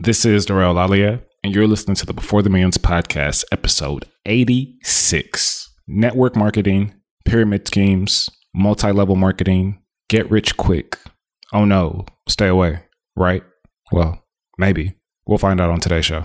This is DeRay Olalaye, and you're listening to the Before the Millions podcast, episode 86 Network Marketing, Pyramid Schemes, Multi Level Marketing, Get Rich Quick. Oh no, stay away, right? Well, maybe. We'll find out on today's show.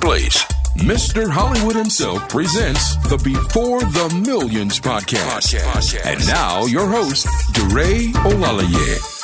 place. Mr. Hollywood himself presents the Before the Millions podcast. And now your host, DeRay Olalaye.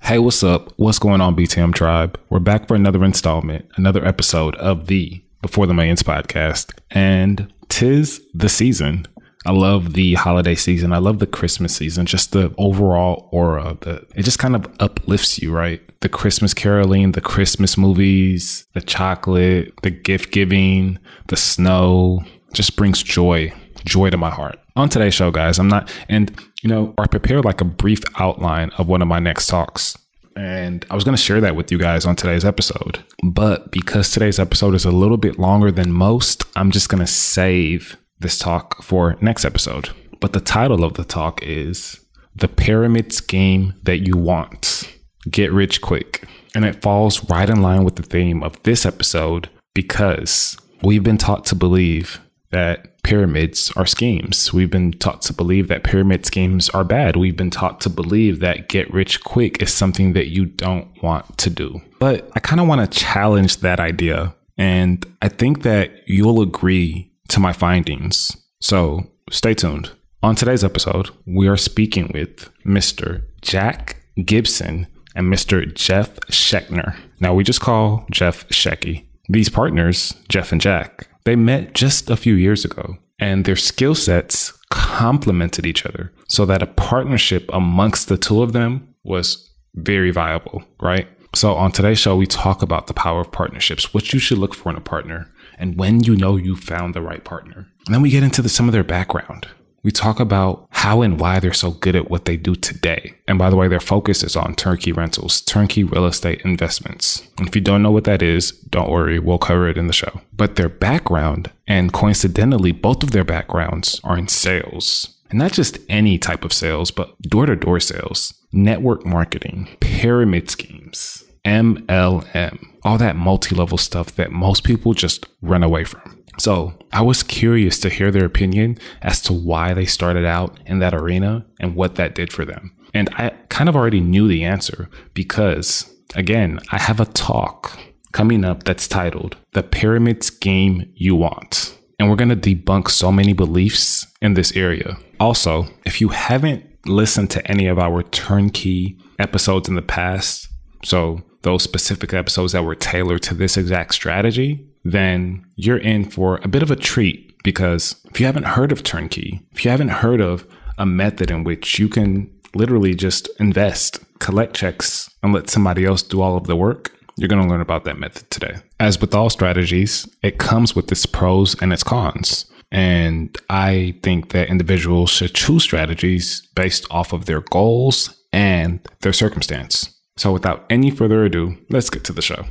Hey, what's up? What's going on, BTM Tribe? We're back for another installment, another episode of the Before the Millions podcast. And tis the season. I love the holiday season. I love the Christmas season. Just the overall aura. The it just kind of uplifts you, right? The Christmas caroling, the Christmas movies, the chocolate, the gift giving, the snow, just brings joy, joy to my heart. On today's show, guys, I'm not, and you know, I prepared like a brief outline of one of my next talks. And I was going to share that with you guys on today's episode. But because today's episode is a little bit longer than most, I'm just going to save this talk for next episode. But the title of the talk is The Pyramid Scheme That You Want. Get Rich Quick. And it falls right in line with the theme of this episode because we've been taught to believe that pyramids are schemes. We've been taught to believe that pyramid schemes are bad. We've been taught to believe that get rich quick is something that you don't want to do. But I kind of want to challenge that idea. And I think that you'll agree to my findings. So stay tuned. On today's episode, we are speaking with Mr. Jack Gibson and Mr. Jeff Schechter. Now, we just call Jeff Shecky. These partners, Jeff and Jack, they met just a few years ago and their skill sets complemented each other so that a partnership amongst the two of them was very viable, right? So, on today's show, we talk about the power of partnerships, what you should look for in a partner, and when you know you found the right partner. And then we get into the, some of their background. We talk about how and why they're so good at what they do today. And by the way, their focus is on turnkey rentals, turnkey real estate investments. And if you don't know what that is, don't worry, we'll cover it in the show. But their background, and coincidentally, both of their backgrounds are in sales. And not just any type of sales, but door to door sales, network marketing, pyramid schemes, MLM, all that multi level stuff that most people just run away from. So I was curious to hear their opinion as to why they started out in that arena and what that did for them. And I kind of already knew the answer because, again, I have a talk coming up that's titled The Pyramid Scheme You Want. And we're going to debunk so many beliefs in this area. Also, if you haven't listened to any of our turnkey episodes in the past, so those specific episodes that were tailored to this exact strategy, then you're in for a bit of a treat because if you haven't heard of turnkey, if you haven't heard of a method in which you can literally just invest, collect checks, and let somebody else do all of the work, you're going to learn about that method today. As with all strategies, it comes with its pros and its cons. And I think that individuals should choose strategies based off of their goals and their circumstance. So without any further ado, let's get to the show.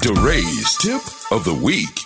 DeRay's tip of the week.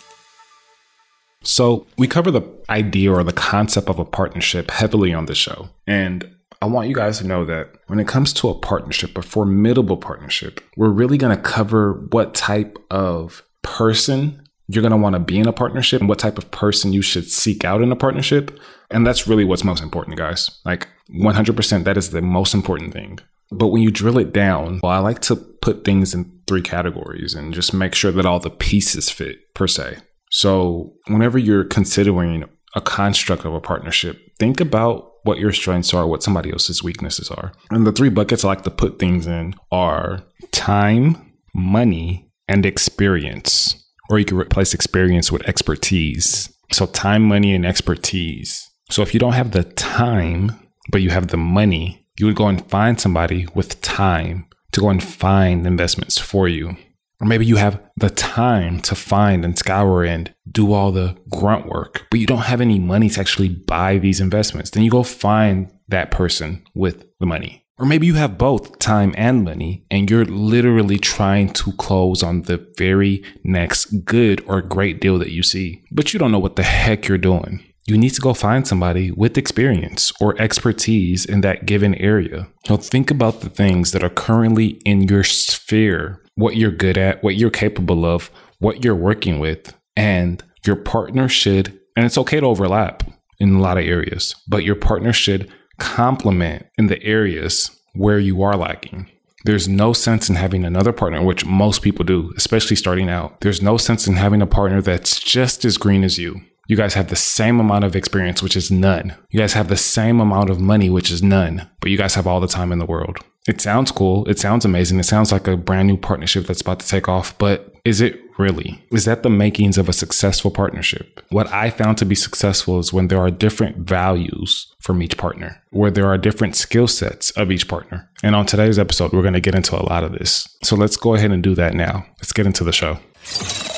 So we cover the idea or the concept of a partnership heavily on the show. And I want you guys to know that when it comes to a partnership, a formidable partnership, we're really going to cover what type of person you're going to want to be in a partnership and what type of person you should seek out in a partnership. And that's really what's most important, guys. Like 100%, that is the most important thing. But when you drill it down, well, I like to put things in three categories and just make sure that all the pieces fit per se. So, whenever you're considering a construct of a partnership, think about what your strengths are, what somebody else's weaknesses are. And the three buckets I like to put things in are time, money, and experience. Or you can replace experience with expertise. So, time, money, and expertise. So, if you don't have the time, but you have the money, you would go and find somebody with time to go and find investments for you. Or maybe you have the time to find and scour and do all the grunt work, but you don't have any money to actually buy these investments. Then you go find that person with the money. Or maybe you have both time and money, and you're literally trying to close on the very next good or great deal that you see, but you don't know what the heck you're doing you need to go find somebody with experience or expertise in that given area. So think about the things that are currently in your sphere, what you're good at, what you're capable of, what you're working with, and your partner should, and it's okay to overlap in a lot of areas, but your partner should complement in the areas where you are lacking. There's no sense in having another partner, which most people do, especially starting out. There's no sense in having a partner that's just as green as you you guys have the same amount of experience, which is none. You guys have the same amount of money, which is none, but you guys have all the time in the world. It sounds cool. It sounds amazing. It sounds like a brand new partnership that's about to take off, but is it really? Is that the makings of a successful partnership? What I found to be successful is when there are different values from each partner, where there are different skill sets of each partner. And on today's episode, we're going to get into a lot of this. So let's go ahead and do that now. Let's get into the show.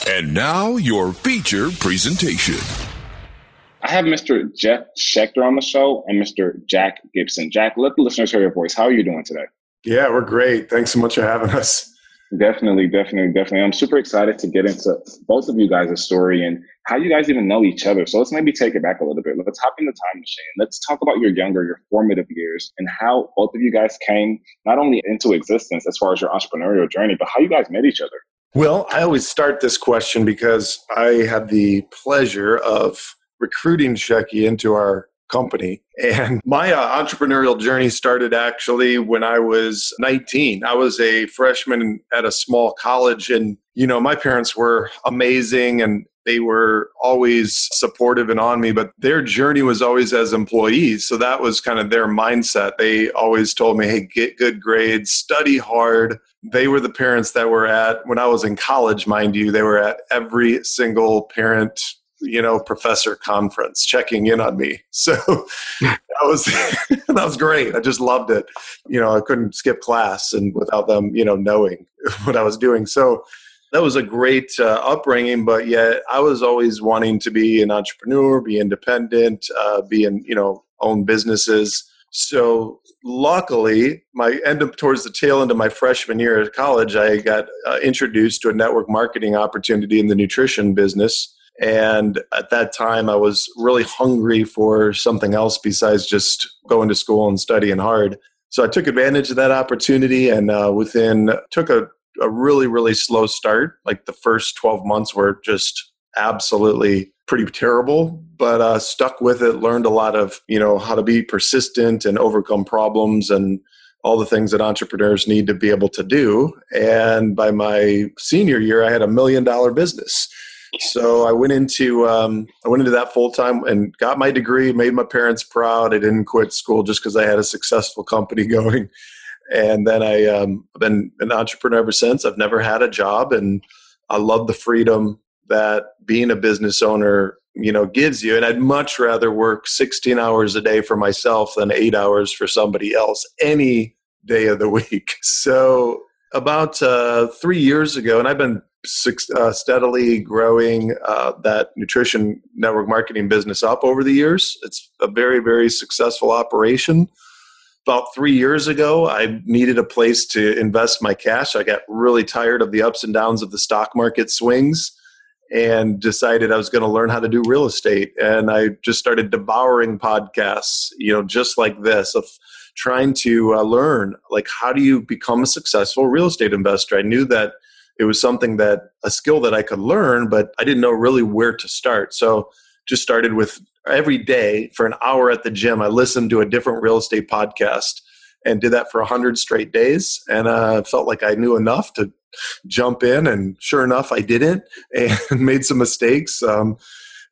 And now your feature presentation. I have Mr. Jeff Schechter on the show and Mr. Jack Gibson. Jack, let the listeners hear your voice. How are you doing today? Yeah, we're great. Thanks so much for having us. Definitely, definitely, definitely. I'm super excited to get into both of you guys' story and how you guys even know each other. So let's maybe take it back a little bit. Let's hop in the time machine. Let's talk about your younger, your formative years and how both of you guys came not only into existence as far as your entrepreneurial journey, but how you guys met each other. Well, I always start this question because I had the pleasure of recruiting Shecky into our company. And my uh, entrepreneurial journey started actually when I was 19. I was a freshman at a small college, and, you know, my parents were amazing and they were always supportive and on me, but their journey was always as employees. So that was kind of their mindset. They always told me, hey, get good grades, study hard. They were the parents that were at, when I was in college, mind you, they were at every single parent you know professor conference checking in on me. So that was that was great. I just loved it. You know i couldn't skip class and without them you know knowing what i was doing. So that was a great uh, upbringing but yet i was always wanting to be an entrepreneur be independent uh, be in you know own businesses so luckily my end up towards the tail end of my freshman year at college i got uh, introduced to a network marketing opportunity in the nutrition business and at that time, I was really hungry for something else besides just going to school and studying hard. So I took advantage of that opportunity and uh, within, took a, a really, really slow start. Like the first 12 months were just absolutely pretty terrible, but uh, stuck with it, learned a lot of, you know, how to be persistent and overcome problems and all the things that entrepreneurs need to be able to do. And by my senior year, I had a million dollar business. So I went into um, I went into that full time and got my degree. Made my parents proud. I didn't quit school just because I had a successful company going. And then I um, I've been an entrepreneur ever since. I've never had a job, and I love the freedom that being a business owner you know gives you. And I'd much rather work 16 hours a day for myself than eight hours for somebody else any day of the week. So about uh, three years ago, and I've been uh, steadily growing uh, that nutrition network marketing business up over the years. It's a very, very successful operation. About three years ago, I needed a place to invest my cash. I got really tired of the ups and downs of the stock market swings and decided I was going to learn how to do real estate. And I just started devouring podcasts, you know, just like this of trying to uh, learn like how do you become a successful real estate investor. I knew that it was something that a skill that I could learn, but I didn't know really where to start. So just started with every day for an hour at the gym. I listened to a different real estate podcast and did that for 100 straight days. And uh, felt like I knew enough to jump in. And sure enough, I didn't and made some mistakes. Um,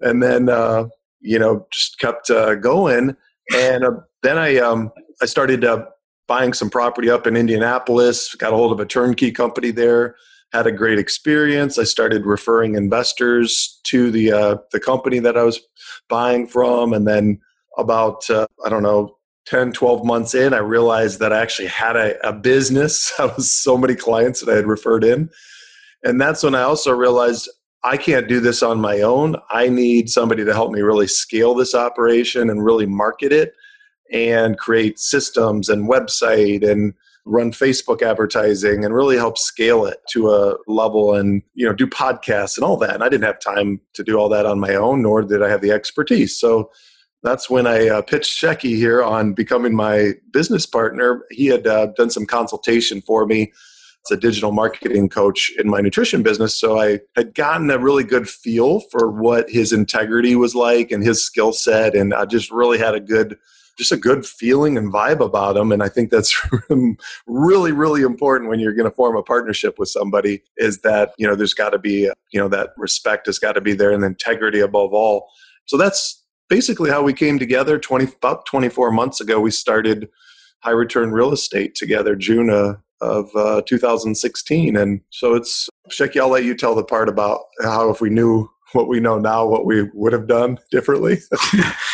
and then, uh, you know, just kept uh, going. And uh, then I, um, I started uh, buying some property up in Indianapolis, got a hold of a turnkey company there had a great experience. I started referring investors to the uh, the company that I was buying from, and then about I don't know 10, 12 months in, I realized that I actually had a, a business. I was so many clients that I had referred in, and that's when I also realized I can't do this on my own. I need somebody to help me really scale this operation and really market it and create systems and website and run Facebook advertising and really help scale it to a level and you know do podcasts and all that. And I didn't have time to do all that on my own, nor did I have the expertise. So that's when I uh, pitched Shecky here on becoming my business partner. He had uh, done some consultation for me as a digital marketing coach in my nutrition business. So I had gotten a really good feel for what his integrity was like and his skill set. And I just really had a good just a good feeling and vibe about him. And I think that's really, really important when you're going to form a partnership with somebody is that, you know, there's got to be, you know, that respect has got to be there and integrity above all. So that's basically how we came together 20, about 24 months ago. We started high return real estate together, June of uh, 2016. And so it's, Shecky, I'll let you tell the part about how if we knew what we know now, what we would have done differently.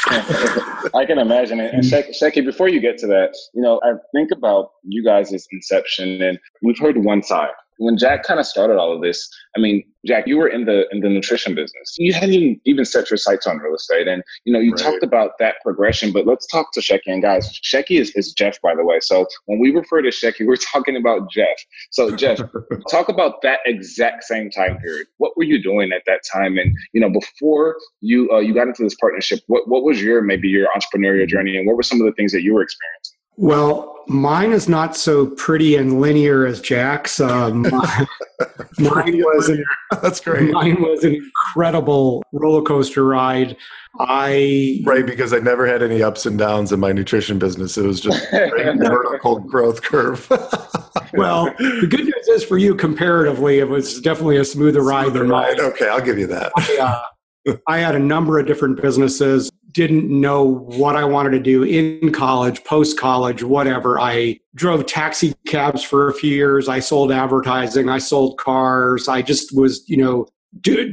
I can imagine it. And Shecky, before you get to that, you know, I think about you guys' inception, and we've heard one side when Jack kind of started all of this, I mean, Jack, you were in the in the nutrition business. You hadn't even, even set your sights on real estate, and you know, you right. talked about that progression. But let's talk to Shecky and guys. Shecky is, is Jeff, by the way. So when we refer to Shecky, we're talking about Jeff. So Jeff, talk about that exact same time period. What were you doing at that time? And you know, before you uh, you got into this partnership, what what was your maybe your entrepreneurial journey, and what were some of the things that you were experiencing? Well, mine is not so pretty and linear as Jack's. Um, mine was an, that's great. Mine was an incredible roller coaster ride. I right because I never had any ups and downs in my nutrition business. It was just a vertical growth curve. well, the good news is for you, comparatively, it was definitely a smoother ride than mine. Okay, I'll give you that. I, uh, I had a number of different businesses didn't know what I wanted to do in college, post college, whatever. I drove taxi cabs for a few years. I sold advertising. I sold cars. I just was, you know,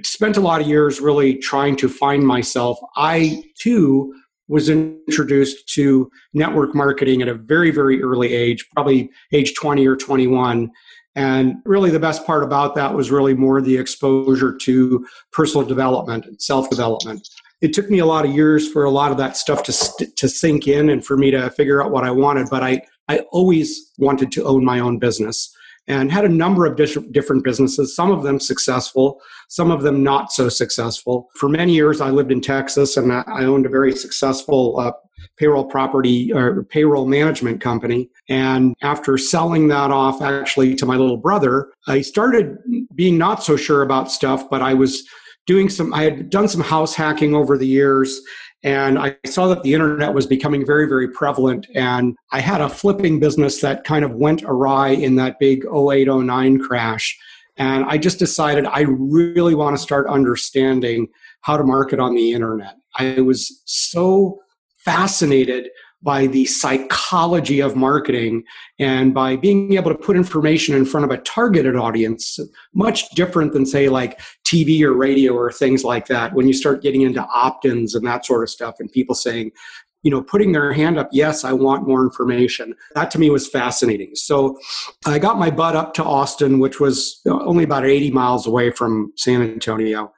spent a lot of years really trying to find myself. I too was introduced to network marketing at a very, very early age, probably age 20 or 21. And really, the best part about that was really more the exposure to personal development and self development it took me a lot of years for a lot of that stuff to st- to sink in and for me to figure out what I wanted. But I I always wanted to own my own business and had a number of different businesses. Some of them successful, some of them not so successful. For many years, I lived in Texas and I owned a very successful uh, payroll property or payroll management company. And after selling that off actually to my little brother, I started being not so sure about stuff, but I was doing some i had done some house hacking over the years and i saw that the internet was becoming very very prevalent and i had a flipping business that kind of went awry in that big 0809 crash and i just decided i really want to start understanding how to market on the internet. I was so fascinated by the psychology of marketing and by being able to put information in front of a targeted audience much different than say like tv or radio or things like that when you start getting into opt-ins and that sort of stuff and people saying you know putting their hand up yes i want more information. That to me was fascinating. So i got my butt up to austin which was only about 80 miles away from san antonio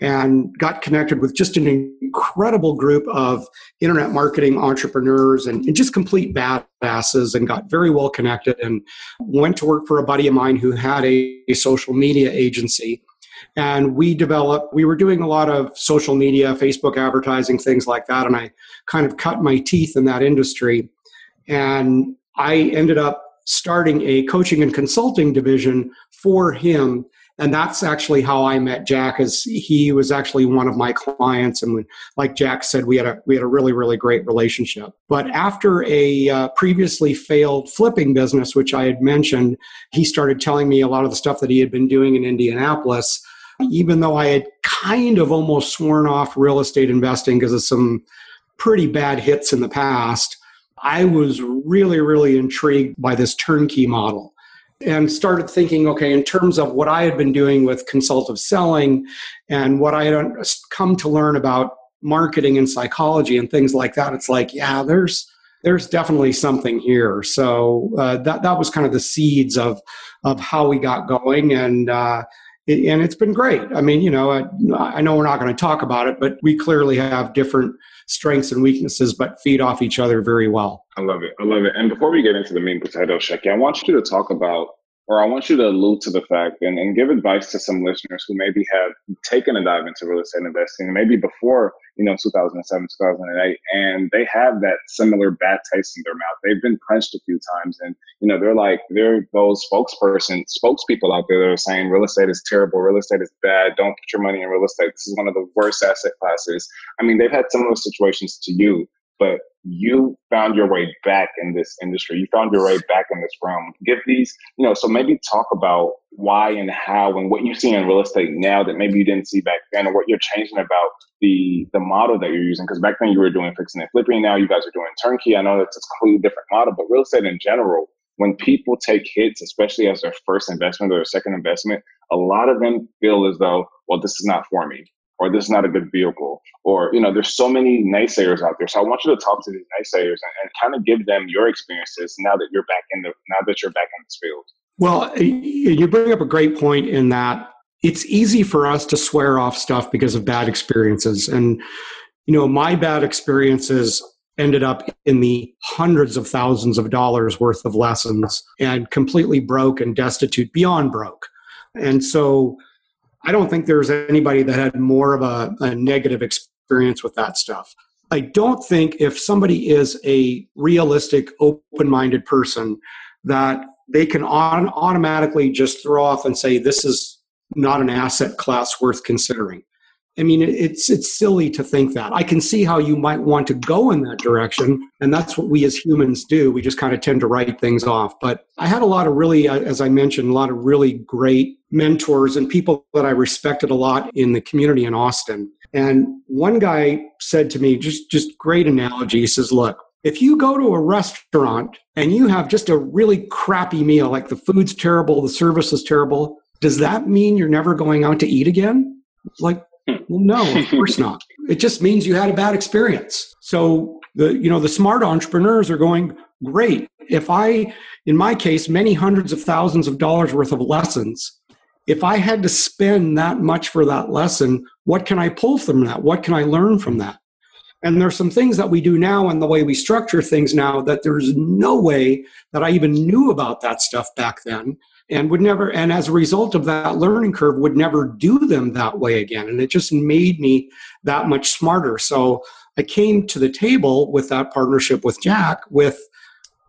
and got connected with just an incredible group of internet marketing entrepreneurs and, and, just complete badasses and got very well connected and went to work for a buddy of mine who had a, a social media agency. And we developed we were doing a lot of social media facebook advertising things like that and i kind of cut my teeth in that industry. And i ended up starting a coaching and consulting division for him and that's actually how I met Jack. As he was actually one of my clients, and when, like Jack said, we had a we had a really really great relationship. But after a uh, previously failed flipping business, which I had mentioned, he started telling me a lot of the stuff that he had been doing in Indianapolis. Even though I had kind of almost sworn off real estate investing because of some pretty bad hits in the past, I was really, really intrigued by this turnkey model and started thinking okay, in terms of what I had been doing with consultative selling and what I had come to learn about marketing and psychology and things like that, it's like, yeah, there's there's definitely something here. So uh, that that was kind of the seeds of of how we got going, and uh, and it's been great. I mean, you know, I, I know we're not going to talk about it, but we clearly have different strengths and weaknesses, but feed off each other very well. I love it. I love it. And before we get into the meat potato, Shecky, I want you to talk about or I want you to allude to the fact and, and give advice to some listeners who maybe have taken a dive into real estate investing, maybe before, you know, 2007, 2008, and they have that similar bad taste in their mouth. They've been punched a few times and, you know, they're like, they're those spokesperson, spokespeople out there that are saying real estate is terrible, real estate is bad, don't put your money in real estate. This is one of the worst asset classes. I mean, they've had similar situations to you but you found your way back in this industry. You found your way back in this realm. Give these, you know, so maybe talk about why and how and what you see in real estate now that maybe you didn't see back then, or what you're changing about the the model that you're using. Because back then you were doing fixing and flipping. Now you guys are doing turnkey. I know that's a completely different model, but real estate in general, when people take hits, especially as their first investment or their second investment, a lot of them feel as though, well, this is not for me or this is not a good vehicle or you know there's so many naysayers out there. So i want you to talk to these naysayers and, and kind of give them your experiences now that you're back in the now that you're back in this field. Well you bring up a great point in that it's easy for us to swear off stuff because of bad experiences. And you know my bad experiences ended up in the hundreds of thousands of dollars worth of lessons and completely broke and destitute beyond broke. And so I don't think there's anybody that had more of a, a negative experience with that stuff. I don't think if somebody is a realistic, open minded person, that they can on, automatically just throw off and say, this is not an asset class worth considering. I mean, it's it's silly to think that. I can see how you might want to go in that direction, and that's what we as humans do. We just kind of tend to write things off. But I had a lot of really, uh, as I mentioned, a lot of really great mentors and people that I respected a lot in the community in Austin. And one guy said to me, just just great analogy. He says, "Look, if you go to a restaurant and you have just a really crappy meal, like the food's terrible, the service is terrible, does that mean you're never going out to eat again?" Like no, of course not. It just means you had a bad experience. So the you know the smart entrepreneurs are going great. If I, in my case, many hundreds of thousands of dollars worth of lessons, if I had to spend that much for that lesson, what can I pull from that? What can I learn from that? And there's some things that we do now and the way we structure things now that there's no way that I even knew about that stuff back then and would never and as a result of that learning curve would never do them that way again and it just made me that much smarter so i came to the table with that partnership with jack with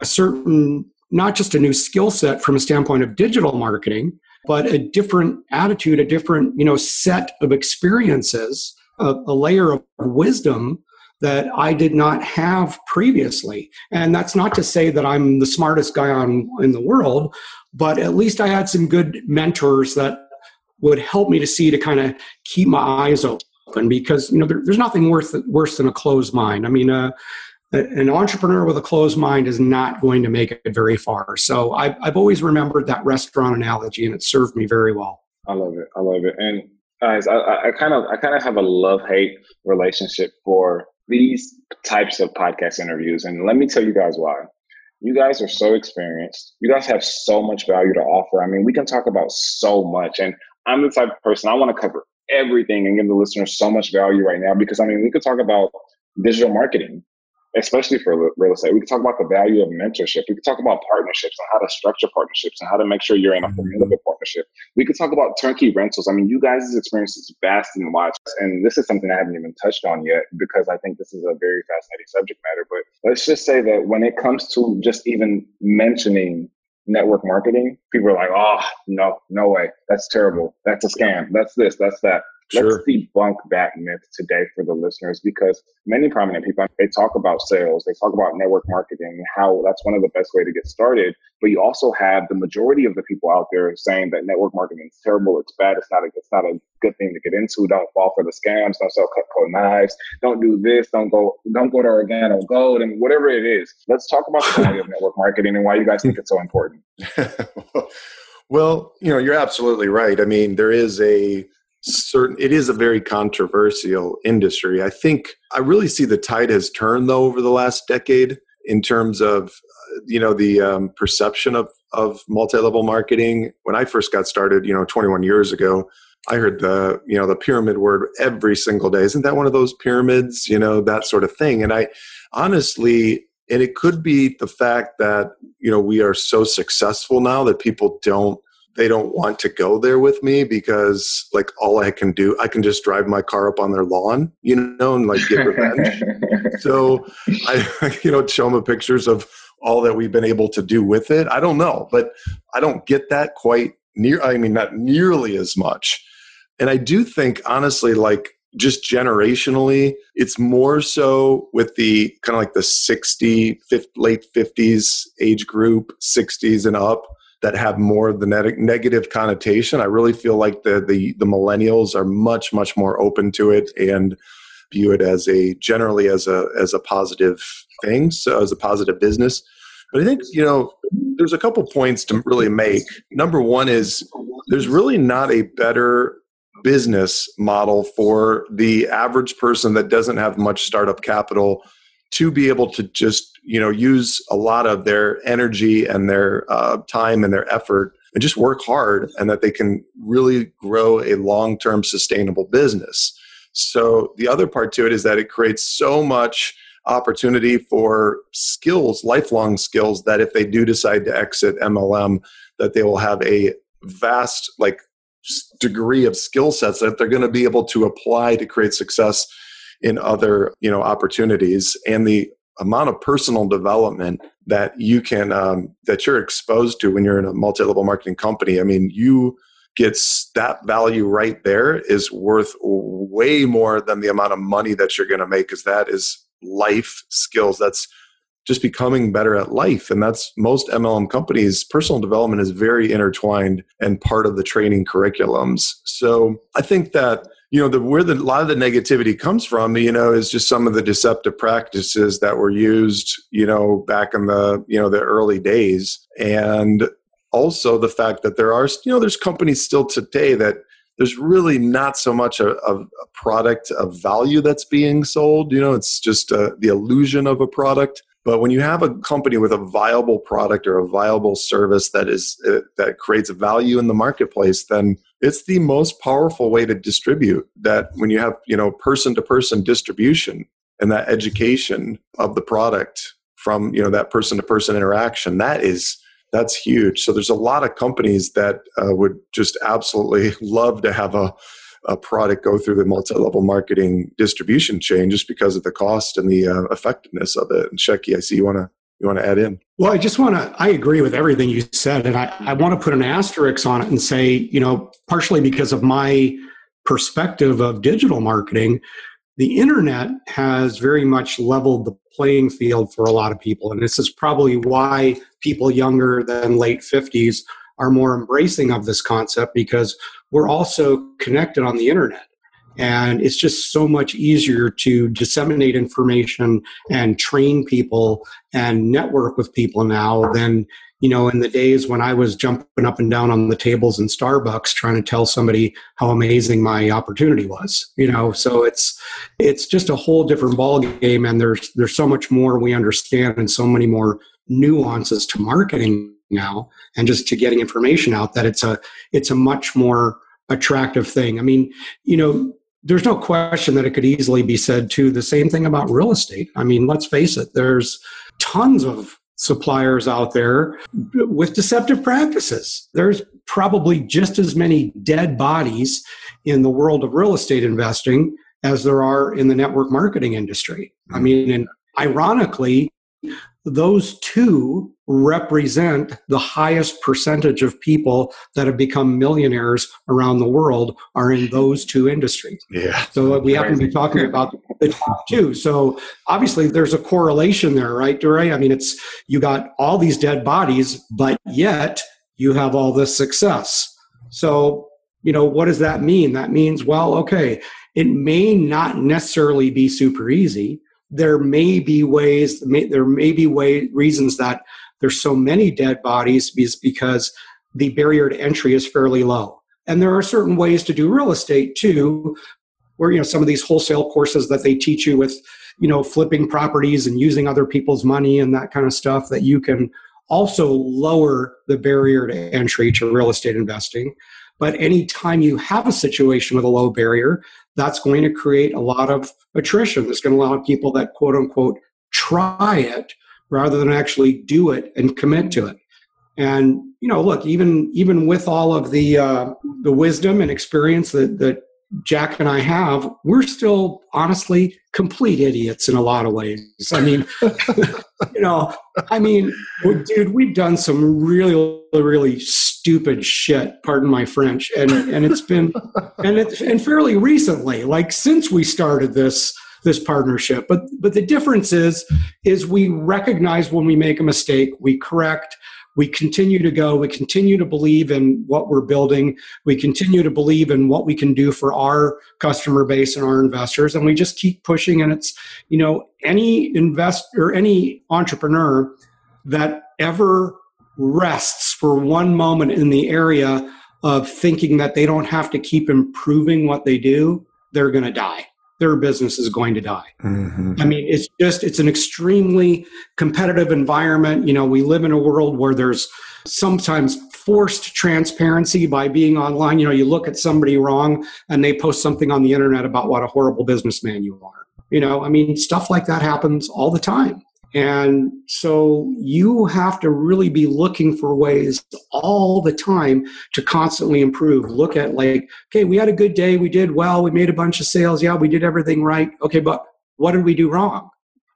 a certain not just a new skill set from a standpoint of digital marketing but a different attitude a different you know set of experiences a, a layer of wisdom that I did not have previously. And that's not to say that I'm the smartest guy on in the world, but at least I had some good mentors that would help me to see to kind of keep my eyes open because you know there, there's nothing worse worse than a closed mind. I mean, uh, an entrepreneur with a closed mind is not going to make it very far. So I've, I've always remembered that restaurant analogy, and it served me very well. I love it. I love it. And guys, I kind of I kind of have a love hate relationship for these types of podcast interviews, and let me tell you guys why. You guys are so experienced. You guys have so much value to offer. I mean, we can talk about so much. And I'm the type of person I want to cover everything and give the listeners so much value right now because I mean, we could talk about digital marketing especially for real estate. We can talk about the value of mentorship. We can talk about partnerships and how to structure partnerships and how to make sure you're in a mm-hmm. formidable partnership. We could talk about turnkey rentals. I mean, you guys' experience is vast and wide. And this is something I haven't even touched on yet because I think this is a very fascinating subject matter. But let's just say that when it comes to just even mentioning network marketing, people are like, oh, no, no way. That's terrible. That's a scam. That's this, that's that. Let's debunk that myth today for the listeners because many prominent people, they talk about sales, they talk about network marketing, how that's one of the best way to get started. But you also have the majority of the people out there saying that network marketing is terrible, it's bad, it's not a, it's not a good thing to get into. Don't fall for the scams, don't sell Cutco knives, don't do this, don't go, don't go to Organo Gold, and whatever it is. Let's talk about the value of network marketing and why you guys think it's so important. well, you know, you're absolutely right. I mean, there is a certain it is a very controversial industry. I think i really see the tide has turned though over the last decade in terms of you know the um, perception of of multi-level marketing. When i first got started you know 21 years ago i heard the you know the pyramid word every single day. Isn't that one of those pyramids? You know that sort of thing. And i honestly and it could be the fact that you know we are so successful now that people don't they don't want to go there with me because like all I can do, I can just drive my car up on their lawn, you know, and like get revenge. so I, you know, show them pictures of all that we've been able to do with it. I don't know, but I don't get that quite near. I mean, not nearly as much. And I do think, honestly, like just generationally, it's more so with the kind of like the 60, 50, late 50s age group, 60s and up that have more of the negative connotation. I really feel like the, the the millennials are much much more open to it and view it as a generally as a as a positive thing, so as a positive business. But I think you know there's a couple points to really make. Number one is there's really not a better business model for the average person that doesn't have much startup capital to be able to just you know use a lot of their energy and their uh, time and their effort and just work hard and that they can really grow a long-term sustainable business. So the other part to it is that it creates so much opportunity for skills lifelong skills that if they do decide to exit mlm that they will have a vast like degree of skill sets that they're going to be able to apply to create success in other you know opportunities and the amount of personal development that you can um, that you're exposed to when you're in a multi-level marketing company i mean you get that value right there is worth way more than the amount of money that you're going to make because that is life skills. That's just becoming better at life and that's most mlm companies personal development is very intertwined and part of the training curriculums. So i think that you know the where the, a lot of the negativity comes from you know is just some of the deceptive practices that were used you know back in the you know the early days. And also the fact that there are you know there's companies still today that there's really not so much a, a product of value that's being sold. You know it's just uh, the illusion of a product but when you have a company with a viable product or a viable service that is uh, that creates value in the marketplace, then it's the most powerful way to distribute. That when you have you know person to person distribution and that education of the product from you know that person to person interaction, that is that's huge. So there's a lot of companies that uh, would just absolutely love to have a a product go through the multi-level marketing distribution chain just because of the cost and the uh, effectiveness of it. And Shecky, I see you want to you want to add in. Well, I just want to. I agree with everything you said, and I, I want to put an asterisk on it and say, you know, partially because of my perspective of digital marketing, the internet has very much leveled the playing field for a lot of people, and this is probably why people younger than late fifties are more embracing of this concept because we're also connected on the internet. And it's just so much easier to disseminate information and train people and network with people now than, you know, in the days when I was jumping up and down on the tables in Starbucks trying to tell somebody how amazing my opportunity was. You know, so it's it's just a whole different ball game and there's there's so much more we understand and so many more nuances to marketing now and just to getting information out that it's a it's a much more attractive thing. I mean you know there's no question that it could easily be said to the same thing about real estate. I mean let's face it there's tons of suppliers out there with deceptive practices. There's probably just as many dead bodies in the world of real estate investing as there are in the network marketing industry. I mm-hmm. mean and ironically those two represent the highest percentage of people that have become millionaires around the world are in those two industries. Yeah. So we happen to be talking about the top two. So obviously there's a correlation there, right, DeRay? I mean, it's you got all these dead bodies, but yet you have all this success. So, you know, what does that mean? That means, well, okay, it may not necessarily be super easy there may be ways there may be way reasons that there's so many dead bodies is because the barrier to entry is fairly low. And there are certain ways to do real estate too where you know some of these wholesale courses that they teach you with you know flipping properties and using other people's money and that kind of stuff that you can also lower the barrier to entry to real estate investing. But anytime you have a situation with a low barrier that's going to create a lot of attrition. That's going to allow people that quote unquote try it rather than actually do it and commit to it. And you know, look, even even with all of the uh, the wisdom and experience that that Jack and I have, we're still honestly complete idiots in a lot of ways. I mean, you know, I mean, dude, we've done some really, really stupid shit. Pardon my French, and and it's been and it's and fairly recently, like since we started this this partnership. But but the difference is is we recognize when we make a mistake, we correct we continue to go we continue to believe in what we're building we continue to believe in what we can do for our customer base and our investors and we just keep pushing and it's you know any investor or any entrepreneur that ever rests for one moment in the area of thinking that they don't have to keep improving what they do they're going to die their business is going to die. Mm-hmm. I mean, it's just, it's an extremely competitive environment. You know, we live in a world where there's sometimes forced transparency by being online. You know, you look at somebody wrong and they post something on the internet about what a horrible businessman you are. You know, I mean, stuff like that happens all the time. And so you have to really be looking for ways all the time to constantly improve. Look at like, okay, we had a good day, we did well, we made a bunch of sales, yeah, we did everything right. Okay, but what did we do wrong?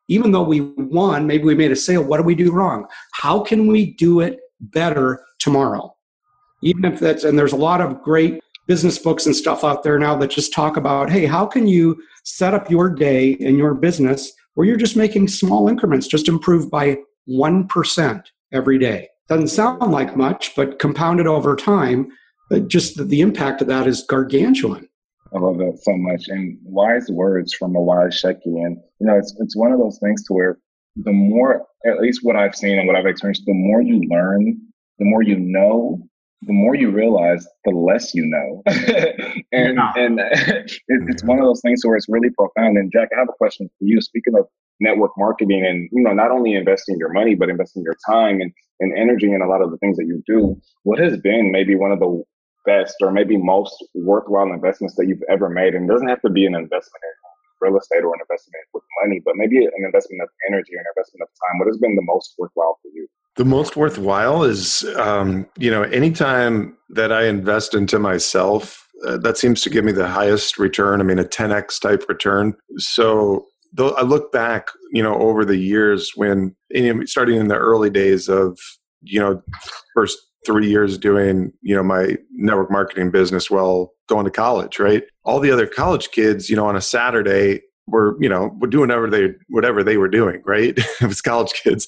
Even though we won, maybe we made a sale, what did we do wrong? How can we do it better tomorrow? Even if that's, and there's a lot of great business books and stuff out there now that just talk about, hey, how can you set up your day in your business where you're just making small increments, just improve by 1% every day. Doesn't sound like much, but compounded over time, just the, the impact of that is gargantuan. I love that so much. And wise words from a wise Shecky. And, you know, it's, it's one of those things to where the more, at least what I've seen and what I've experienced, the more you learn, the more you know, the more you realize, the less you know. and yeah. and it, it's mm-hmm. one of those things where it's really profound. And Jack, I have a question for you. Speaking of network marketing and you know not only investing your money but investing your time and, and energy in a lot of the things that you do what has been maybe one of the best or maybe most worthwhile investments that you've ever made and doesn't have to be an investment in real estate or an investment with money but maybe an investment of energy or an investment of time what has been the most worthwhile for you the most worthwhile is, um, you know, anytime that I invest into myself, uh, that seems to give me the highest return. I mean, a 10x type return. So though I look back, you know, over the years when you know, starting in the early days of, you know, first three years doing, you know, my network marketing business while going to college, right? All the other college kids, you know, on a Saturday were, you know, were doing whatever they whatever they were doing, right? it was college kids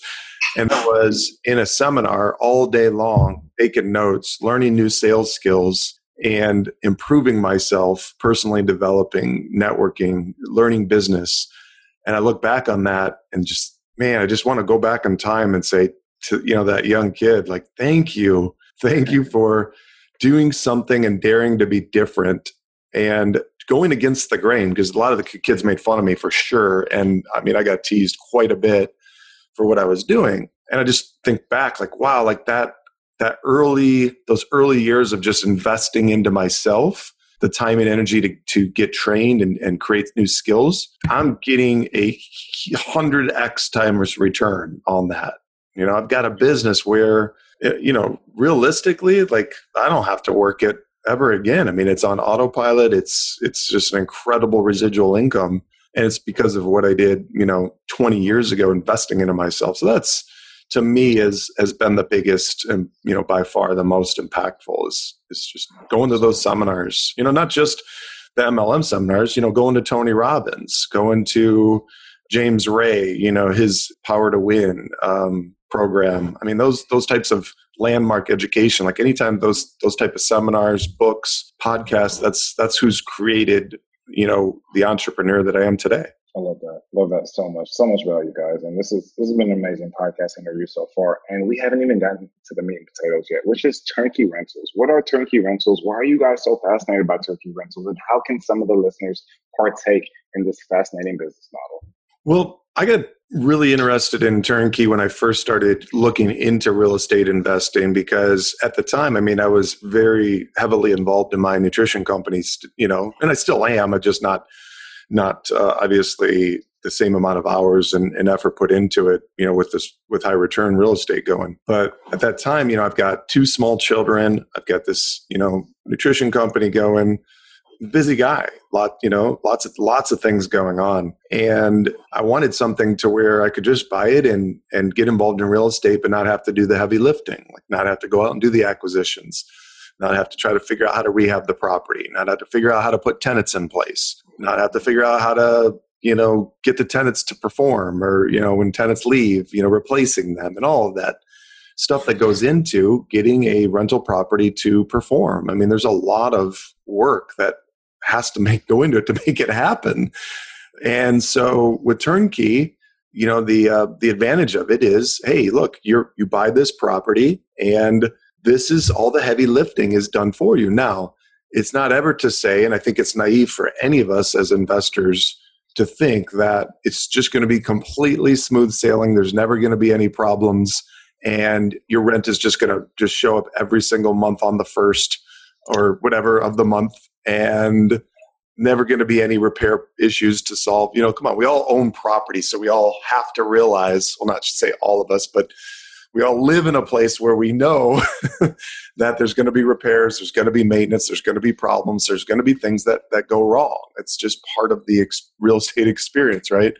and I was in a seminar all day long, taking notes, learning new sales skills, and improving myself, personally developing, networking, learning business. And I look back on that and just, man, I just want to go back in time and say to, you know, that young kid, like, thank you. Thank you for doing something and daring to be different and going against the grain because a lot of the kids made fun of me for sure. And I mean, I got teased quite a bit for what I was doing. And I just think back like, wow, like that, that early, those early years of just investing into myself, the time and energy to, to get trained and, and create new skills, I'm getting a hundred X times return on that. You know, I've got a business where, eh, you know, realistically, like I don't have to work it ever again. I mean, it's on autopilot. It's, it's just an incredible residual income and it's because of what I did, you know, 20 years ago, investing into myself. So that's to me has has been the biggest and you know by far the most impactful is is just going to those seminars. You know, not just the MLM seminars. You know, going to Tony Robbins, going to James Ray. You know, his Power to Win um, program. I mean, those those types of landmark education. Like anytime those those type of seminars, books, podcasts. That's that's who's created you know the entrepreneur that I am today. I love that. Love that so much. So much value, guys. And this is this has been an amazing podcast interview so far. And we haven't even gotten to the meat and potatoes yet, which is turnkey rentals. What are turnkey rentals? Why are you guys so fascinated by turnkey rentals? And how can some of the listeners partake in this fascinating business model? Well, I got really interested in turnkey when I first started looking into real estate investing because at the time, I mean, I was very heavily involved in my nutrition companies, you know, and I still am. I just not not uh, obviously the same amount of hours and, and, effort put into it, you know, with this with high return real estate going. But at that time, you know, I've got two small children. I've got this, you know, nutrition company going. Busy guy, lot, you know, lots of lots of things going on, and I wanted something to where I could just buy it and and get involved in real estate, but not have to do the heavy lifting, like not have to go out and do the acquisitions not have to try to figure out how to rehab the property, not have to figure out how to put tenants in place, not have to figure out how to, you know, get the tenants to perform or, you know, when tenants leave, you know, replacing them and all of that stuff that goes into getting a rental property to perform. I mean, there's a lot of work that has to make go into it to make it happen. And so with turnkey, you know, the uh, the advantage of it is, hey, look, you're you buy this property and this is all the heavy lifting is done for you. Now, it's not ever to say, and I think it's naive for any of us as investors to think that it's just going to be completely smooth sailing. There's never going to be any problems, and your rent is just going to just show up every single month on the first or whatever of the month, and never going to be any repair issues to solve. You know, come on, we all own property, so we all have to realize, well, not say all of us, but we all live in a place where we know that there's going to be repairs, there's going to be maintenance, there's going to be problems, there's going to be things that that go wrong. It's just part of the ex- real estate experience, right?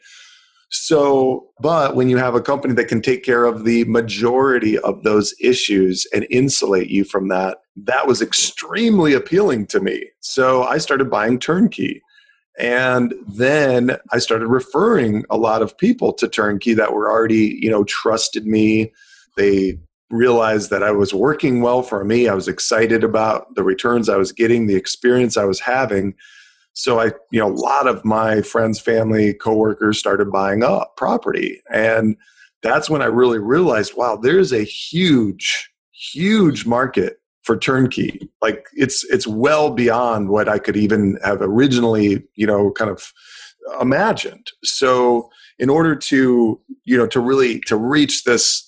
So, but when you have a company that can take care of the majority of those issues and insulate you from that, that was extremely appealing to me. So I started buying turnkey. And then I started referring a lot of people to turnkey that were already, you know, trusted me, they realized that I was working well for me. I was excited about the returns I was getting, the experience I was having. So I, you know, a lot of my friends, family, coworkers started buying up property. And that's when I really realized, wow, there's a huge, huge market for turnkey. Like it's it's well beyond what I could even have originally, you know, kind of imagined. So in order to, you know, to really to reach this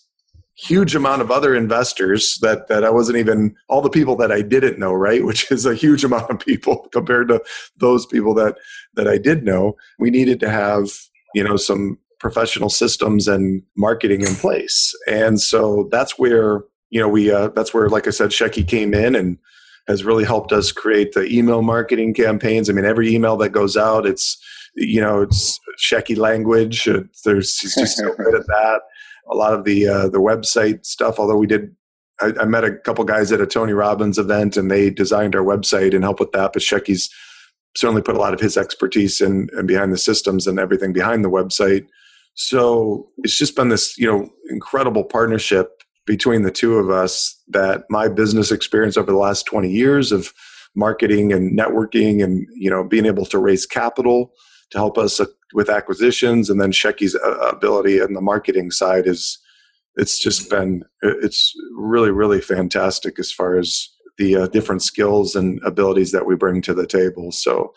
huge amount of other investors that that I wasn't even all the people that I didn't know, right? Which is a huge amount of people compared to those people that that I did know. We needed to have, you know, some professional systems and marketing in place. And so that's where, you know, we uh, that's where like I said Shecky came in and has really helped us create the email marketing campaigns. I mean, every email that goes out, it's you know, it's Shecky language. There's he's just so good at that a lot of the uh, the website stuff. Although we did, I, I, met a couple guys at a Tony Robbins event, and they designed our website and helped with that. But Shecky's certainly put a lot of his expertise in, in behind the systems and everything behind the website. So it's just been this you know incredible partnership between the two of us that my business experience over the last 20 years of marketing and networking and you know being able to raise capital to help us with acquisitions, and then Shecky's uh, ability in the marketing side is it's just been it's really really fantastic as far as the uh, different skills and abilities that we bring to the table. So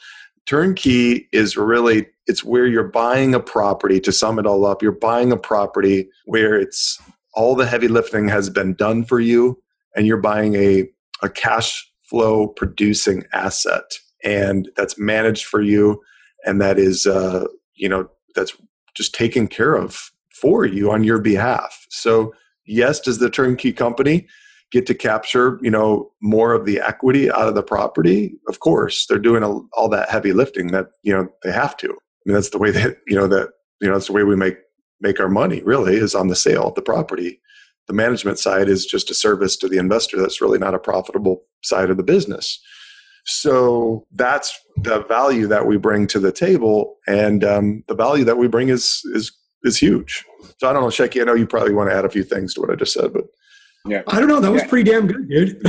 turnkey is really it's where you're buying a property to sum it all up you're buying a property where it's all the heavy lifting has been done for you and you're buying a, a cash flow producing asset and that's managed for you and that is uh, you know that's just taken care of for you on your behalf so yes does the turnkey company get to capture you know more of the equity out of the property of course they're doing all that heavy lifting that you know they have to I mean, that's the way that you know that you know that's the way we make make our money. Really, is on the sale of the property. The management side is just a service to the investor. That's really not a profitable side of the business. So that's the value that we bring to the table, and um, the value that we bring is is is huge. So I don't know, Shecky. I know you probably want to add a few things to what I just said, but yeah, I don't know. That was pretty damn good, dude.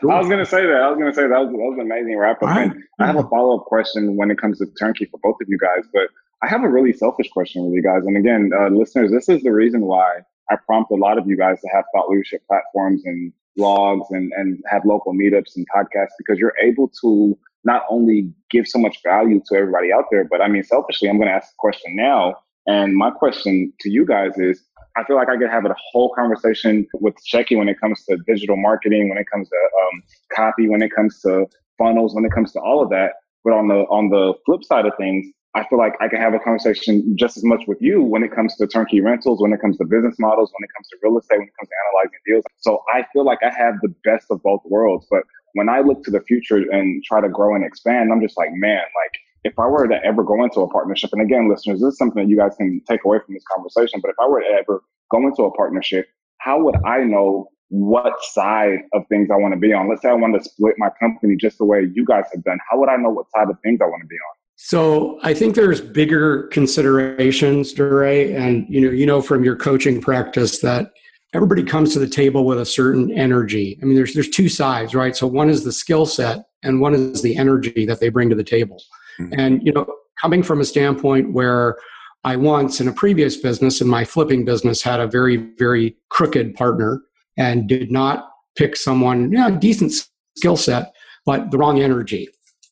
cool. I was gonna say that. I was gonna say that was, that was an amazing wrap up. Right. And I have a follow up question when it comes to turnkey for both of you guys, but I have a really selfish question with you guys. And again, uh, listeners, this is the reason why I prompt a lot of you guys to have thought leadership platforms and blogs and, and have local meetups and podcasts because you're able to not only give so much value to everybody out there, but I mean, selfishly, I'm going to ask the question now. And my question to you guys is, I feel like I could have a whole conversation with Shecky when it comes to digital marketing, when it comes to um, copy, when it comes to funnels, when it comes to all of that. But on the on the flip side of things, I feel like I can have a conversation just as much with you when it comes to turnkey rentals, when it comes to business models, when it comes to real estate, when it comes to analyzing deals. So I feel like I have the best of both worlds. But when I look to the future and try to grow and expand, I'm just like, man, like if I were to ever go into a partnership, and again, listeners, this is something that you guys can take away from this conversation, but if I were to ever go into a partnership, how would I know what side of things I want to be on? Let's say I want to split my company just the way you guys have done. How would I know what side of things I want to be on? So I think there's bigger considerations, DeRay, and you know, you know from your coaching practice that everybody comes to the table with a certain energy. I mean, there's there's two sides, right? So one is the skill set, and one is the energy that they bring to the table. Mm-hmm. And you know, coming from a standpoint where I once in a previous business, in my flipping business, had a very very crooked partner and did not pick someone, yeah, decent skill set, but the wrong energy,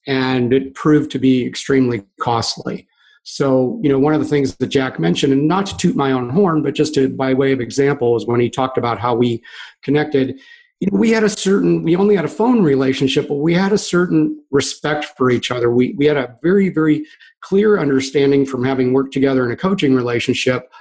and it proved to be extremely costly. So, you know, one of the things that Jack mentioned, and not to toot my own horn, but just to by way of example, is when he talked about how we connected you know, we had a certain we only had a phone relationship but we had a certain respect for each other. We, we had a very very clear understanding from having worked together in a coaching relationship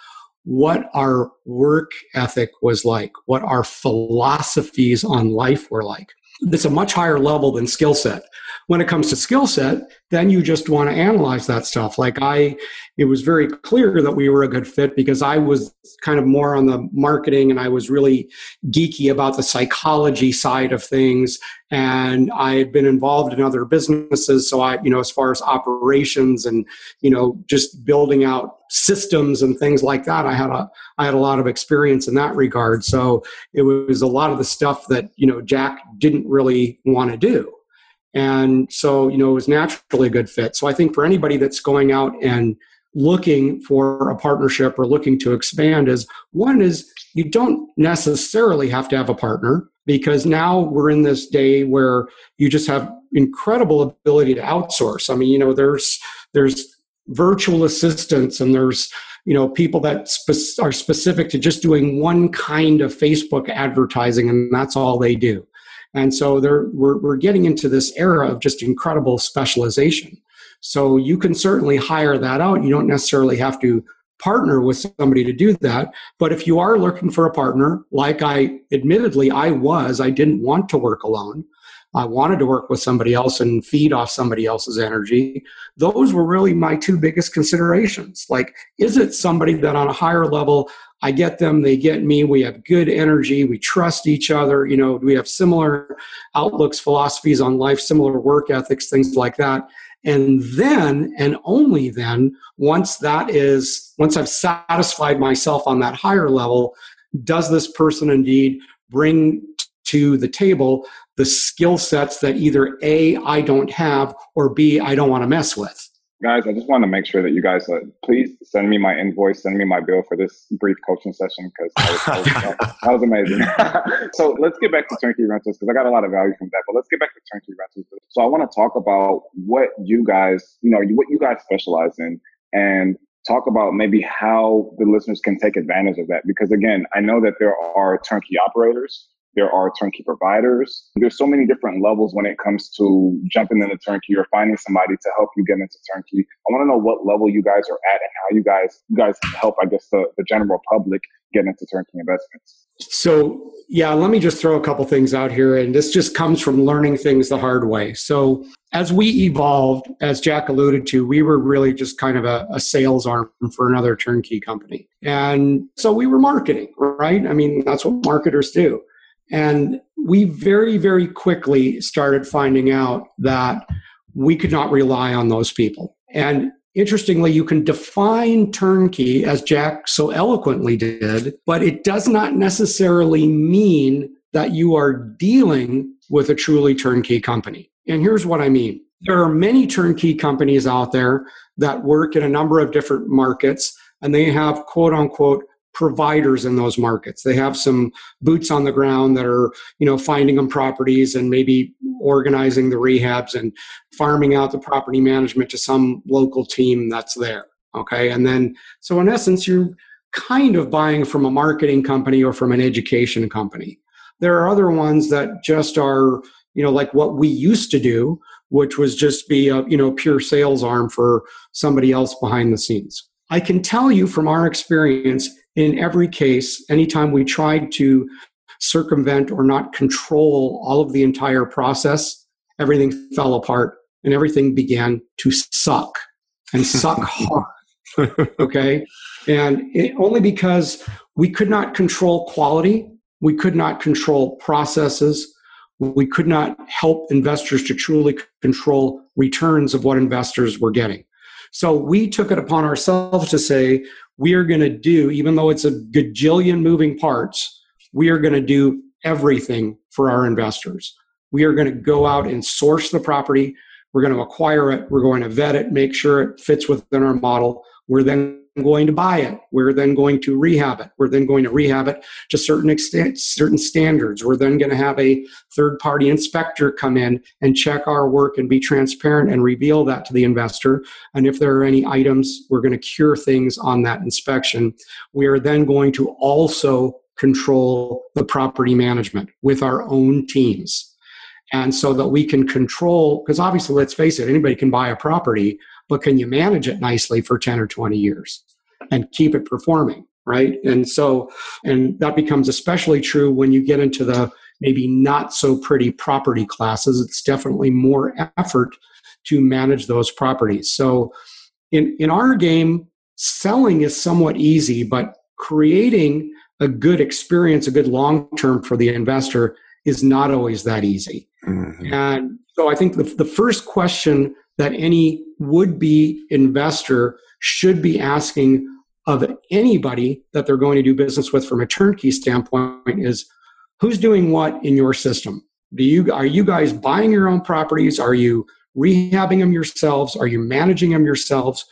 what our work ethic was like what our philosophies on life were like. It's a much higher level than skill set when it comes to skill set then you just want to analyze that stuff. Like i it was very clear that we were a good fit because i was kind of more on the marketing and i was really geeky about the psychology side of things. And i had been involved in other businesses. So i you know as far as operations and you know just building out systems and things like that i had a i had a lot of experience in that regard. So it was a lot of the stuff that you know jack didn't really want to do and so, you know, it was naturally a good fit. So I think for anybody that's going out and looking for a partnership or looking to expand is one is you don't necessarily have to have a partner because now we're in this day where you just have incredible ability to outsource. I mean, you know, there's there's virtual assistants and there's you know people that spe- are specific to just doing one kind of facebook advertising and that's all they do and so there, we're, we're getting into this era of just incredible specialization. So you can certainly hire that out. You don't necessarily have to partner with somebody to do that. But if you are looking for a partner, like I admittedly I was, I didn't want to work alone. I wanted to work with somebody else and feed off somebody else's energy. Those were really my two biggest considerations. Like, is it somebody that on a higher level I get them, they get me. We have good energy. We trust each other. You know, we have similar outlooks, philosophies on life, similar work ethics, things like that. And then, and only then, once that is, once I've satisfied myself on that higher level, does this person indeed bring to the table the skill sets that either A, I don't have, or B, I don't want to mess with? Guys, I just want to make sure that you guys uh, please send me my invoice, send me my bill for this brief coaching session because that, that, was amazing. so let's get back to turnkey rentals because I got a lot of value from that. But let's get back to turnkey rentals. So I want to talk about what you guys, you know, what you guys specialize in, and talk about maybe how the listeners can take advantage of that. Because again, I know that there are turnkey operators there are turnkey providers. There's so many different levels when it comes to jumping into turnkey or finding somebody to help you get into turnkey. I want to know what level you guys are at and how you guys you guys help, I guess, the, the general public get into turnkey investments. So yeah, let me just throw a couple things out here, and this just comes from learning things the hard way. So as we evolved, as Jack alluded to, we were really just kind of a, a, sales arm for another turnkey company. And so we were marketing, right? I mean, that's what marketers do. And we very, very quickly started finding out that we could not rely on those people. And interestingly, you can define turnkey as Jack so eloquently did, but it does not necessarily mean that you are dealing with a truly turnkey company. And here's what I mean there are many turnkey companies out there that work in a number of different markets, and they have quote unquote providers in those markets. They have some boots on the ground that are, you know, finding them properties and maybe organizing the rehabs and farming out the property management to some local team that's there. Okay. And then, so in essence, you're kind of buying from a marketing company or from an education company. There are other ones that just are, you know, like what we used to do, which was just be a, you know, pure sales arm for somebody else behind the scenes. I can tell you from our experience in every case, anytime we tried to circumvent or not control all of the entire process, everything fell apart and everything began to suck and suck hard. okay. And it, only because we could not control quality, we could not control processes, we could not help investors to truly control returns of what investors were getting. So we took it upon ourselves to say, we are going to do, even though it's a gajillion moving parts, we are going to do everything for our investors. We are going to go out and source the property. We're going to acquire it. We're going to vet it, make sure it fits within our model. We're then going to buy it. We're then going to rehab it. We're then going to rehab it to certain extent, certain standards. We're then going to have a third party inspector come in and check our work and be transparent and reveal that to the investor. And if there are any items, we're going to cure things on that inspection. We are then going to also control the property management with our own teams. And so that we can control, because obviously, let's face it, anybody can buy a property, but can you manage it nicely for 10 or 20 years and keep it performing? Right. And so, and that becomes especially true when you get into the maybe not so pretty property classes. It's definitely more effort to manage those properties. So, in, in our game, selling is somewhat easy, but creating a good experience, a good long term for the investor is not always that easy. Mm-hmm. And so I think the, the first question that any would be investor should be asking of anybody that they're going to do business with from a turnkey standpoint is who's doing what in your system? Do you are you guys buying your own properties? Are you rehabbing them yourselves? Are you managing them yourselves?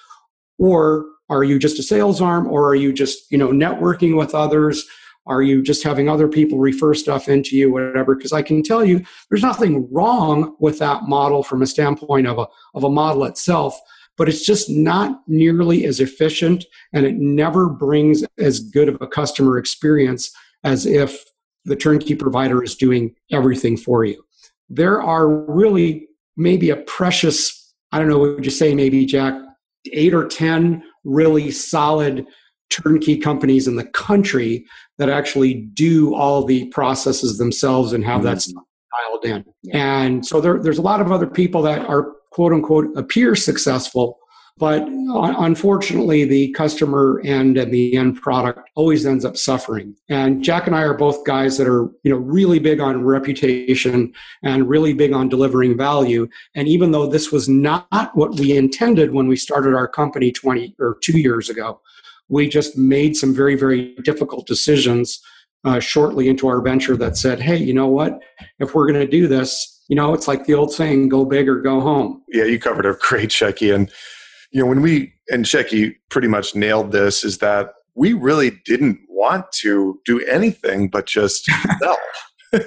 Or are you just a sales arm? Or are you just you know networking with others are you just having other people refer stuff into you, whatever? Because I can tell you there's nothing wrong with that model from a standpoint of a, of a model itself, but it's just not nearly as efficient and it never brings as good of a customer experience as if the turnkey provider is doing everything for you. There are really maybe a precious, I don't know, would you say maybe, Jack, eight or 10 really solid turnkey companies in the country that actually do all the processes themselves and have mm-hmm. that dialed in. And so there, there's a lot of other people that are quote unquote appear successful, but unfortunately the customer end and the end product always ends up suffering. And Jack and I are both guys that are, you know, really big on reputation and really big on delivering value. And even though this was not what we intended when we started our company 20 or 2 years ago, we just made some very, very difficult decisions uh, shortly into our venture that said, hey, you know what? If we're going to do this, you know, it's like the old saying, go big or go home. Yeah, you covered a great, Shecky. And, you know, when we, and Shecky pretty much nailed this, is that we really didn't want to do anything but just sell.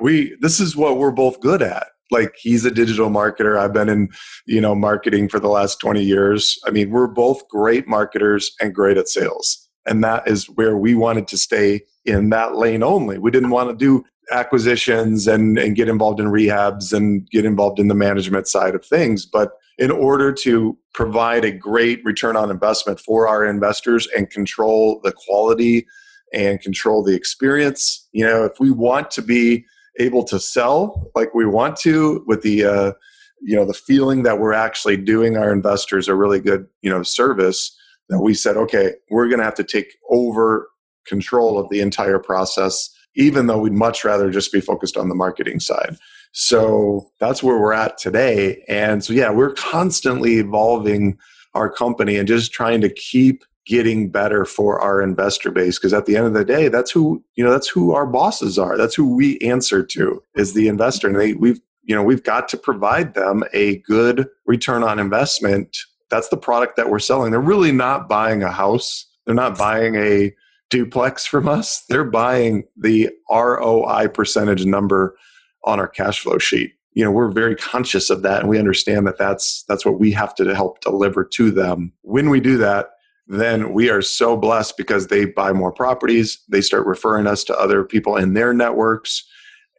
we, this is what we're both good at like he's a digital marketer. I've been in you know marketing for the last 20 years. I mean we're both great marketers and great at sales. And that is where we wanted to stay in that lane only. We didn't want to do acquisitions and and get involved in rehabs and get involved in the management side of things. But in order to provide a great return on investment for our investors and control the quality and control the experience you know if we want to be able to sell like we want to with the uh, you know the feeling that we're actually doing our investors a really good you know service that we said okay we're going to have to take over control of the entire process even though we'd much rather just be focused on the marketing side. So that's where we're at today. And so yeah we're constantly evolving our company and just trying to keep getting better for our investor base because at the end of the day that's who you know that's who our bosses are. That's who we answer to is the investor. And they we've you know we've got to provide them a good return on investment. That's the product that we're selling. They're really not buying a house. They're not buying a duplex from us. They're buying the ROI percentage number on our cash flow sheet. You know we're very conscious of that and we understand that that's that's what we have to help deliver to them. When we do that then we are so blessed because they buy more properties. They start referring us to other people in their networks.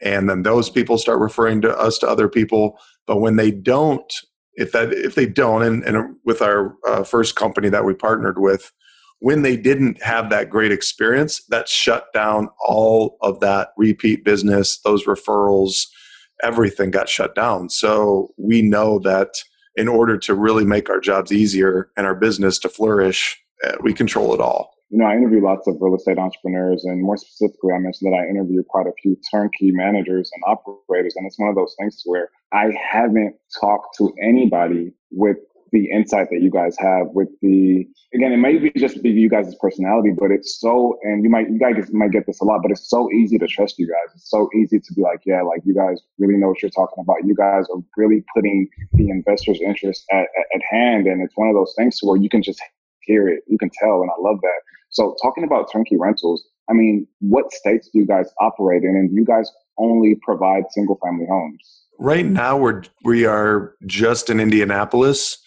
And then those people start referring to us to other people. But when they don't, if that if they don't, and, and with our uh, first company that we partnered with, when they didn't have that great experience, that shut down all of that repeat business, those referrals, everything got shut down. So we know that in order to really make our jobs easier and our business to flourish, uh, we control it all. You know, I interview lots of real estate entrepreneurs, and more specifically, I mentioned that I interview quite a few turnkey managers and operators. And it's one of those things where I haven't talked to anybody with the insight that you guys have with the again it might be just be you guys' personality but it's so and you might you guys might get this a lot but it's so easy to trust you guys. It's so easy to be like yeah like you guys really know what you're talking about. You guys are really putting the investors interest at, at, at hand and it's one of those things where you can just hear it. You can tell and i love that. So talking about turnkey rentals i mean what states do you guys operate in? And you guys only provide single family homes? Right now we're we are just in indianapolis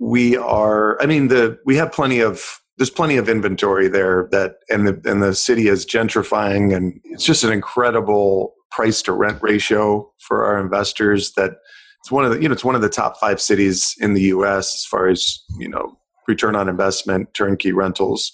we are i mean the we have plenty of there's plenty of inventory there that and the and the city is gentrifying and it's just an incredible price to rent ratio for our investors that it's one of the you know it's one of the top 5 cities in the US as far as you know return on investment turnkey rentals.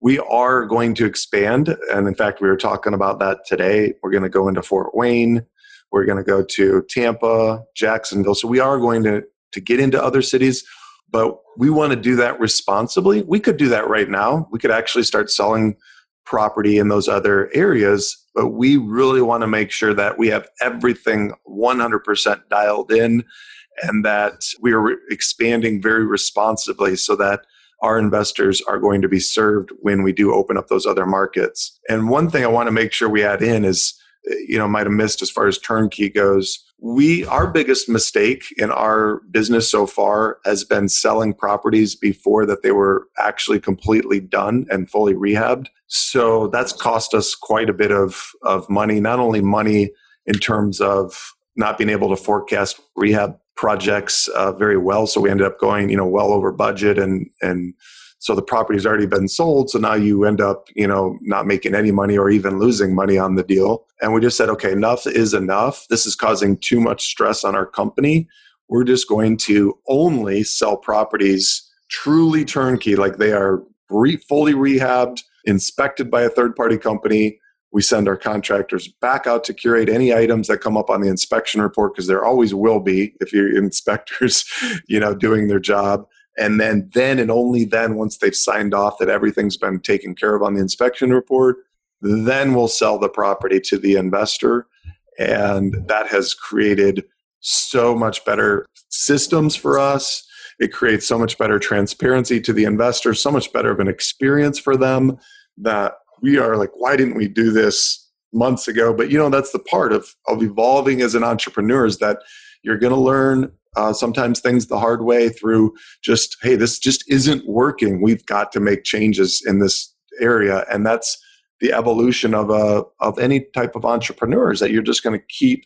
We are going to expand and in fact we were talking about that today. We're going to go into Fort Wayne. We're going to go to Tampa Jacksonville. So we are going to to get into other cities but we want to do that responsibly. We could do that right now. We could actually start selling property in those other areas, but we really want to make sure that we have everything 100% dialed in and that we are expanding very responsibly so that our investors are going to be served when we do open up those other markets. And one thing I want to make sure we add in is, you know, might have missed as far as turnkey goes. We our biggest mistake in our business so far has been selling properties before that they were actually completely done and fully rehabbed. So that's cost us quite a bit of of money not only money in terms of not being able to forecast rehab projects uh, very well. So we ended up going you know well over budget and and so the property's already been sold so now you end up you know not making any money or even losing money on the deal. And we just said okay enough is enough. This is causing too much stress on our company. We're just going to only sell properties truly turnkey like they are re- fully rehabbed inspected by a third party company. We send our contractors back out to curate any items that come up on the inspection report because there always will be if your inspectors you know doing their job and then then and only then once they've signed off that everything's been taken care of on the inspection report then we'll sell the property to the investor. And that has created so much better systems for us. It creates so much better transparency to the investor so much better of an experience for them that we are like why didn't we do this months ago? But you know that's the part of of evolving as an entrepreneur is that you're going to learn uh, sometimes things the hard way through just hey this just isn't working. We've got to make changes in this area. And that's the evolution of a of any type of entrepreneurs that you're just going to keep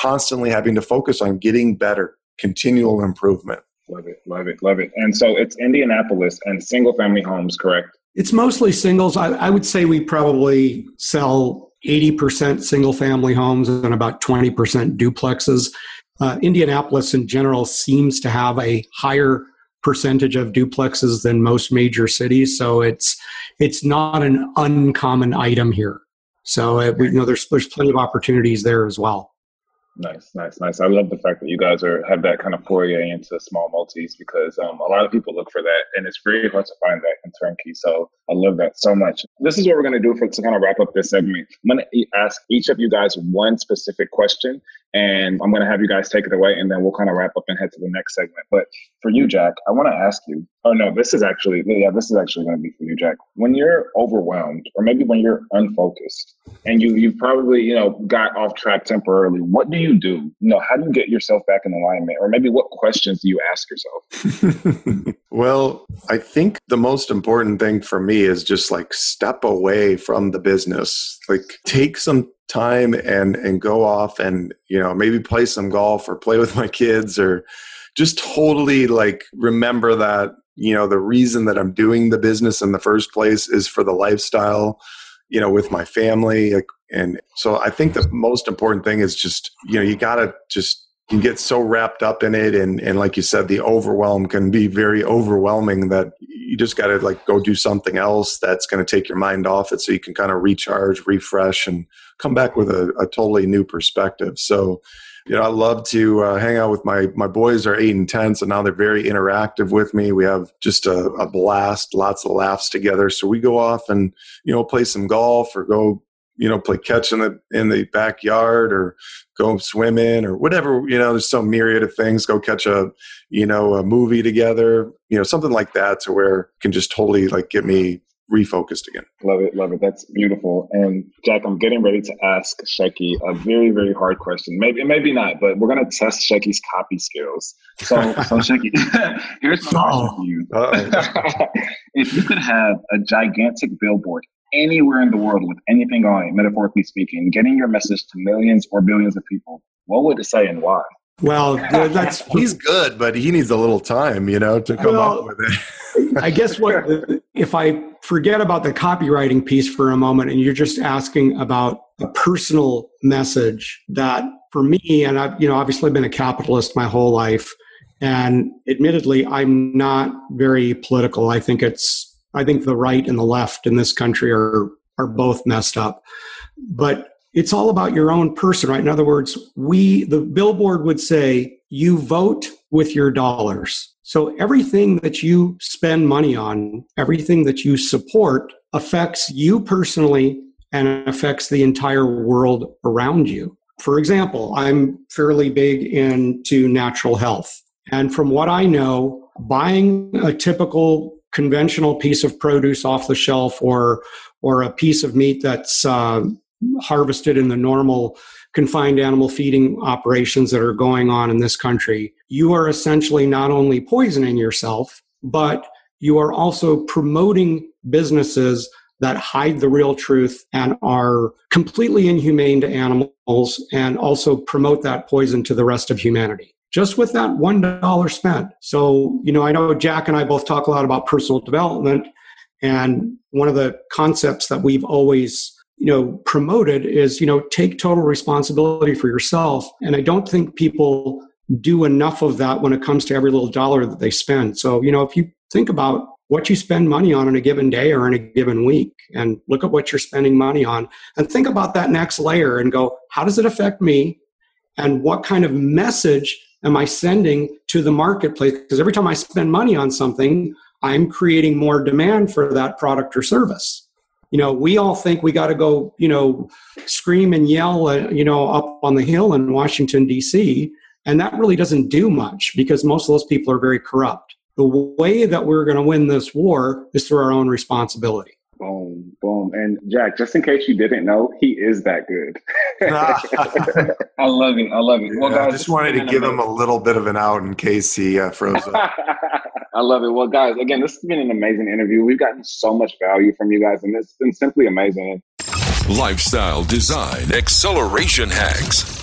constantly having to focus on getting better continual improvement. Love it love it love it. And so it's indianapolis and single family homes correct? It's mostly singles. I, I would say we probably sell 80% single family homes and about 20% duplexes uh, Indianapolis in general seems to have a higher percentage of duplexes than most major cities, so it's it's not an uncommon item here. So uh, we you know there's there's plenty of opportunities there as well. Nice, nice, nice. I love the fact that you guys are have that kind of foray into small multis because um, a lot of people look for that, and it's very hard to find that in turnkey. So I love that so much. This is what we're going to do for to kind of wrap up this segment. I'm going to ask each of you guys one specific question, and I'm going to have you guys take it away, and then we'll kind of wrap up and head to the next segment. But for you, Jack, I want to ask you. Oh no, this is actually yeah, this is actually going to be for you, Jack. When you're overwhelmed, or maybe when you're unfocused, and you you probably you know got off track temporarily, what do you do? You know, how do you get yourself back in alignment? Or maybe what questions do you ask yourself? well, I think the most important thing for me is just like step away from the business. Like take some time and and go off and, you know, maybe play some golf or play with my kids or just totally like remember that you know the reason that i'm doing the business in the first place is for the lifestyle you know with my family and so I think the most important thing is just, you know, you got to just you get so wrapped up in it and and like you said the overwhelm can be very overwhelming that you just got to like go do something else that's going to take your mind off it so you can kind of recharge refresh and come back with a, a totally new perspective. So you know i love to uh, hang out with my my boys are eight and ten so now they're very interactive with me. We have just a, a blast lots of laughs together. So we go off and you know play some golf or go you know play catch in the in the backyard or go swimming or whatever you know there's some myriad of things go catch a you know a movie together you know something like that to where can just totally like get me refocused again. Love it love it. That's beautiful. And jack i'm getting ready to ask Shecky a very very hard question. Maybe maybe not but we're going to test Shecky's copy skills. So so Shecky here's my question oh. for you. If you could have a gigantic billboard anywhere in the world with anything on it, metaphorically speaking, getting your message to millions or billions of people, what would it say and why? Well, that's he's good, but he needs a little time, you know, to come well, up with it. I guess what if I forget about the copywriting piece for a moment and you're just asking about a personal message that for me and I've you know obviously been a capitalist my whole life and admittedly I'm not very political. I think it's I think the right and the left in this country are are both messed up. But it's all about your own person, right? In other words, we the billboard would say you vote with your dollars. So everything that you spend money on, everything that you support affects you personally and affects the entire world around you. For example, I'm fairly big into natural health. And from what I know, buying a typical conventional piece of produce off the shelf or or a piece of meat that's uh, harvested in the normal confined animal feeding operations that are going on in this country, you are essentially not only poisoning yourself, but you are also promoting businesses that hide the real truth and are completely inhumane to animals and also promote that poison to the rest of humanity just with that $1 spent. So, you know, I know Jack and I both talk a lot about personal development. And one of the concepts that we've always, you know, promoted is, you know, take total responsibility for yourself. And I don't think people do enough of that when it comes to every little dollar that they spend. So, you know, if you think about what you spend money on in a given day or in a given week and look at what you're spending money on and think about that next layer and go, how does it affect me? And what kind of message am I sending to the marketplace? Because every time I spend money on something, I'm creating more demand for that product or service. You know, we all think we got to go, you know, scream and yell, uh, you know, up on the hill in Washington, D.C., and that really doesn't do much because most of those people are very corrupt. The way that we're going to win this war is through our own responsibility. Boom, boom. And Jack, just in case you didn't know, he is that good. I love it. I love it. Well, guys, I just wanted to give him a little bit of an out in case he uh, froze up. I love it. Well, guys, again, this has been an amazing interview. We've gotten so much value from you guys, and it's been simply amazing. Lifestyle design acceleration hacks.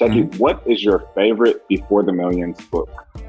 Shecky, mm-hmm. what is your favorite Before the Millions book?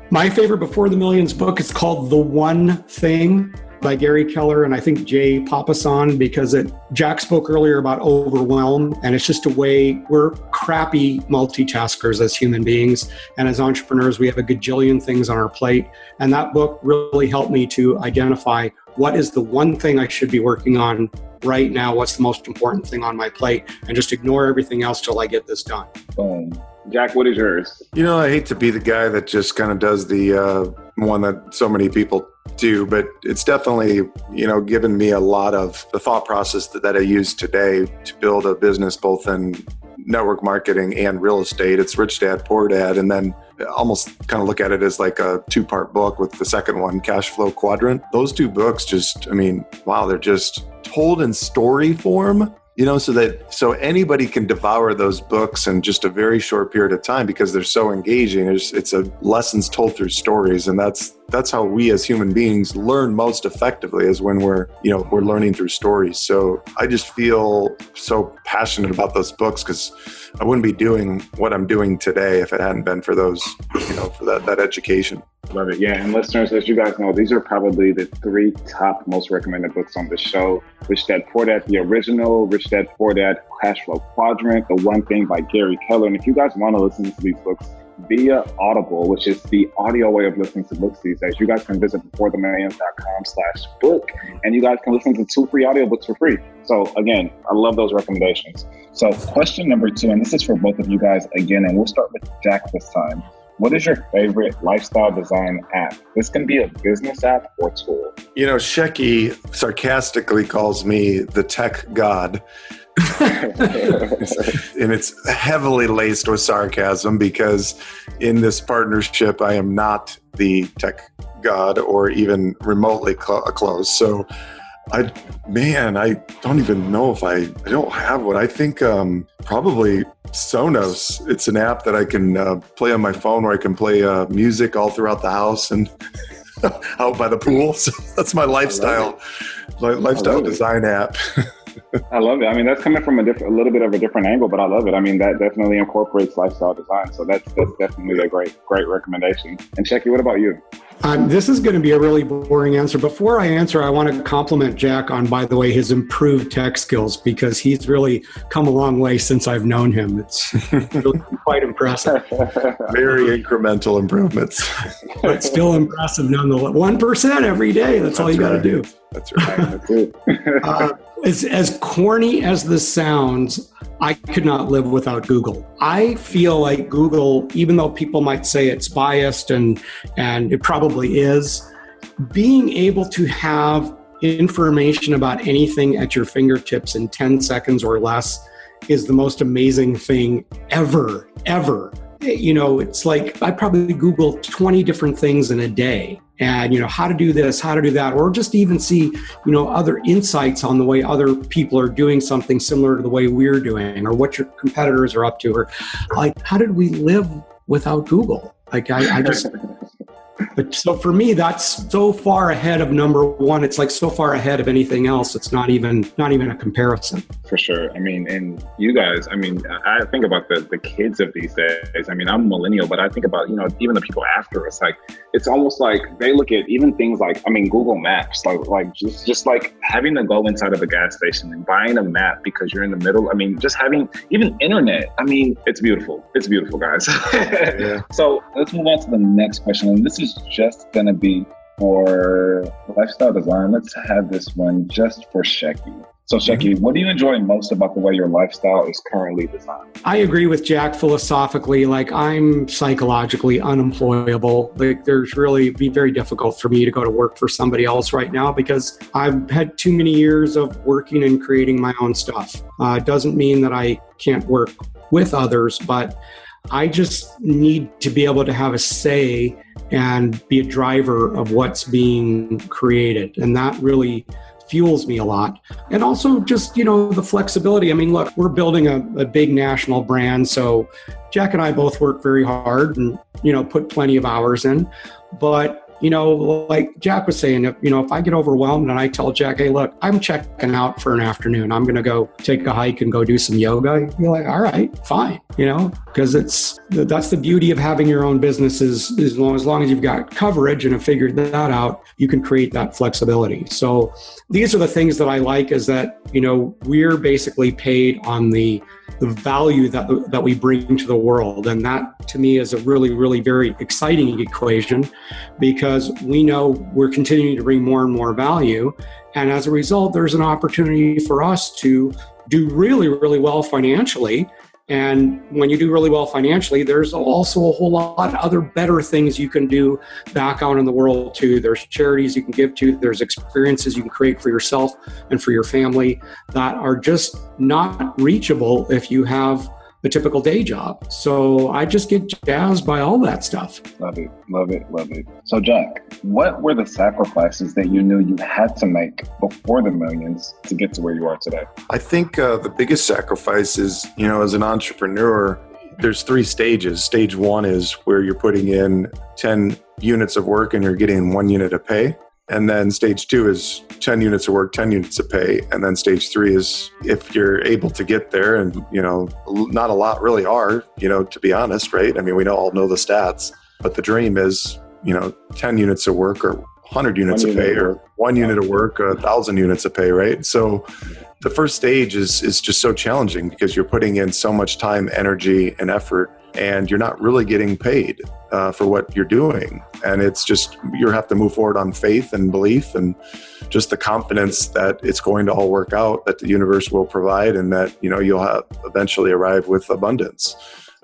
My favorite Before the Millions book is called The One Thing by Gary Keller and I think Jay Papasan because it Jack spoke earlier about overwhelm and it's just a way we're crappy multitaskers as human beings and as entrepreneurs we have a gajillion things on our plate and that book really helped me to identify what is the one thing I should be working on right now? What's the most important thing on my plate? And just ignore everything else till I get this done. Boom. Jack, what is yours? You know, I hate to be the guy that just kind of does the uh, one that so many people do, but it's definitely, you know, given me a lot of the thought process that, that I use today to build a business both in network marketing and real estate. It's Rich Dad Poor Dad, and then almost kind of look at it as like a two part book with the second one, Cash Flow Quadrant. Those two books just, I mean, wow, they're just told in story form you know so that so anybody can devour those books in just a very short period of time because they're so engaging. It's, it's a lessons told through stories. And that's that's how we as human beings learn most effectively is when we're you know we're learning through stories. So i just feel so passionate about those books because i wouldn't be doing what i'm doing today if it hadn't been for those you know for that that education Love it. Yeah. And listeners, as you guys know, these are probably the three top most recommended books on the show. Rich Dad Poor Dad, the original, Rich Dad Poor Dad, Cash Flow Quadrant, The One Thing by Gary Keller. And if you guys want to listen to these books via Audible, which is the audio way of listening to books these days, you guys can visit beforethemillions.com slash book and you guys can listen to two free audiobooks for free. So again, I love those recommendations. So question number two, and this is for both of you guys again, and we'll start with Jack this time. What is your favorite lifestyle design app? This can be a business app or tool. You know, Shecky sarcastically calls me the tech god. and it's heavily laced with sarcasm because in this partnership, I am not the tech god or even remotely cl- close. So I man, I don't even know if I I don't have one. I think um, probably Sonos. It's an app that I can uh, play on my phone where I can play uh, music all throughout the house and out by the pool. So that's my lifestyle lifestyle design app. I love it. I mean, that's coming from a different, a little bit of a different angle, but I love it. I mean, that definitely incorporates lifestyle design. So that's that's definitely a great, great recommendation. And Shecky, what about you? Um, this is going to be a really boring answer. Before I answer, I want to compliment Jack on, by the way, his improved tech skills because he's really come a long way since I've known him. It's really quite impressive. Very incremental improvements, but still impressive nonetheless. One percent every day. That's, that's all you got to do. That's right. That's it. uh, as, as corny as this sounds, I could not live without Google. I feel like Google, even though people might say it's biased and, and it probably is, being able to have information about anything at your fingertips in 10 seconds or less is the most amazing thing ever, ever. You know, it's like I probably Google 20 different things in a day and you know how to do this how to do that or just even see you know other insights on the way other people are doing something similar to the way we're doing or what your competitors are up to or like how did we live without google? Like i, I just but so for me that's so far ahead of number one. It's like so far ahead of anything else. It's not even not even a comparison. For sure. I mean and you guys i mean i think about the the kids of these days. I mean i'm a millennial but i think about you know even the people after us. Like it's almost like they look at even things like i mean google maps. Like like just just like having to go inside of a gas station and buying a map because you're in the middle. I mean just having even internet. I mean it's beautiful. It's beautiful guys. Yeah. so let's move on to the next question. And this is just going to be for lifestyle design. Let's have this one just for Shecky. So, Shecky, mm-hmm. what do you enjoy most about the way your lifestyle is currently designed? I agree with Jack philosophically. Like, I'm psychologically unemployable. Like, there's really be very difficult for me to go to work for somebody else right now because I've had too many years of working and creating my own stuff. Uh, it doesn't mean that I can't work with others, but I just need to be able to have a say and be a driver of what's being created. And that really fuels me a lot. And also just, you know, the flexibility. I mean, look, we're building a, a big national brand. So Jack and I both work very hard and, you know, put plenty of hours in. But you know, like Jack was saying, if, you know, if I get overwhelmed and I tell Jack, hey, look, I'm checking out for an afternoon, I'm going to go take a hike and go do some yoga. You're like, all right, fine, you know, because it's that's the beauty of having your own business is as long, as long as you've got coverage and have figured that out, you can create that flexibility. So these are the things that I like is that, you know, we're basically paid on the the value that that we bring to the world. And that to me is a really really very exciting equation because we know we're continuing to bring more and more value. And as a result there's an opportunity for us to do really really well financially and when you do really well financially, there's also a whole lot of other better things you can do back out in the world too. There's charities you can give to, there's experiences you can create for yourself and for your family that are just not reachable if you have a typical day job. So I just get jazzed by all that stuff. Love it, love it, love it. So, Jack, what were the sacrifices that you knew you had to make before the millions to get to where you are today? I think uh, the biggest sacrifice is, you know, as an entrepreneur, there's three stages. Stage one is where you're putting in 10 units of work and you're getting one unit of pay. And then stage two is 10 units of work, 10 units of pay. And then stage three is if you're able to get there, and, you know, not a lot really are, you know, to be honest, right? I mean, we all know the stats, but the dream is, you know, 10 units of work or 100 units one of pay or one unit of work, a thousand units of pay, right? So the first stage is, is just so challenging because you're putting in so much time, energy, and effort and you're not really getting paid uh, for what you're doing. And it's just, you have to move forward on faith and belief and just the confidence that it's going to all work out, that the universe will provide, and that, you know, you'll have eventually arrive with abundance.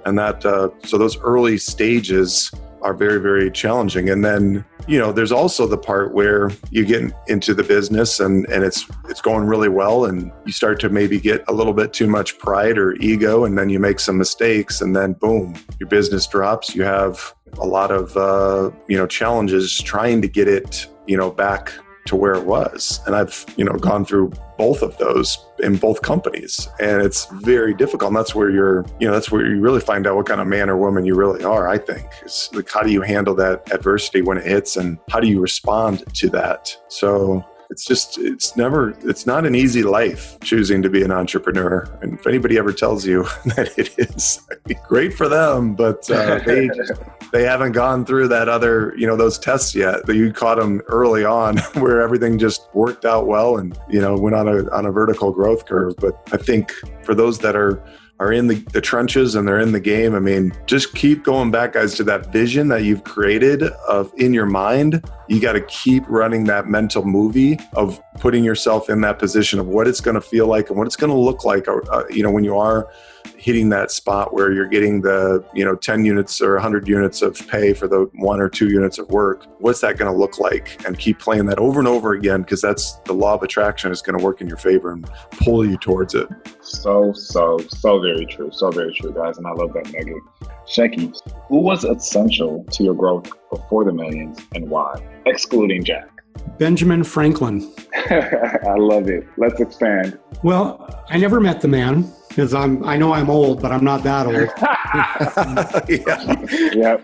And that, uh, so those early stages are very, very challenging. And then, you know, there's also the part where you get into the business and, and it's it's going really well and you start to maybe get a little bit too much pride or ego and then you make some mistakes and then boom, your business drops. You have a lot of uh, you know challenges trying to get it, you know, back to where it was. And I've, you know, gone through both of those in both companies. And it's very difficult. And that's where you're, you know, that's where you really find out what kind of man or woman you really are, I think. It's like how do you handle that adversity when it hits and how do you respond to that? So it's just it's never it's not an easy life choosing to be an entrepreneur. And if anybody ever tells you that it is great for them but uh, they just, they haven't gone through that other you know those tests yet. That you caught them early on where everything just worked out well and you know went on a on a vertical growth curve. But i think for those that are are in the, the trenches and they're in the game. I mean, just keep going back, guys, to that vision that you've created of in your mind. You got to keep running that mental movie of putting yourself in that position of what it's going to feel like and what it's going to look like. Uh, you know, when you are hitting that spot where you're getting the you know 10 units or 100 units of pay for the one or two units of work what's that going to look like? And keep playing that over and over again because that's the law of attraction is going to work in your favor and pull you towards it. So so so very true so very true guys and i love that nugget shecky who was essential to your growth before the millions and why? Excluding jack benjamin franklin i love it let's expand well i never met the man because I'm I know I'm old, but I'm not that old. yeah.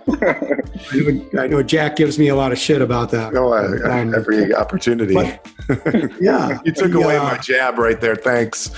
I, know, I know Jack gives me a lot of shit about that. No, I, um, every opportunity. But, yeah, you took away my jab right there. Thanks.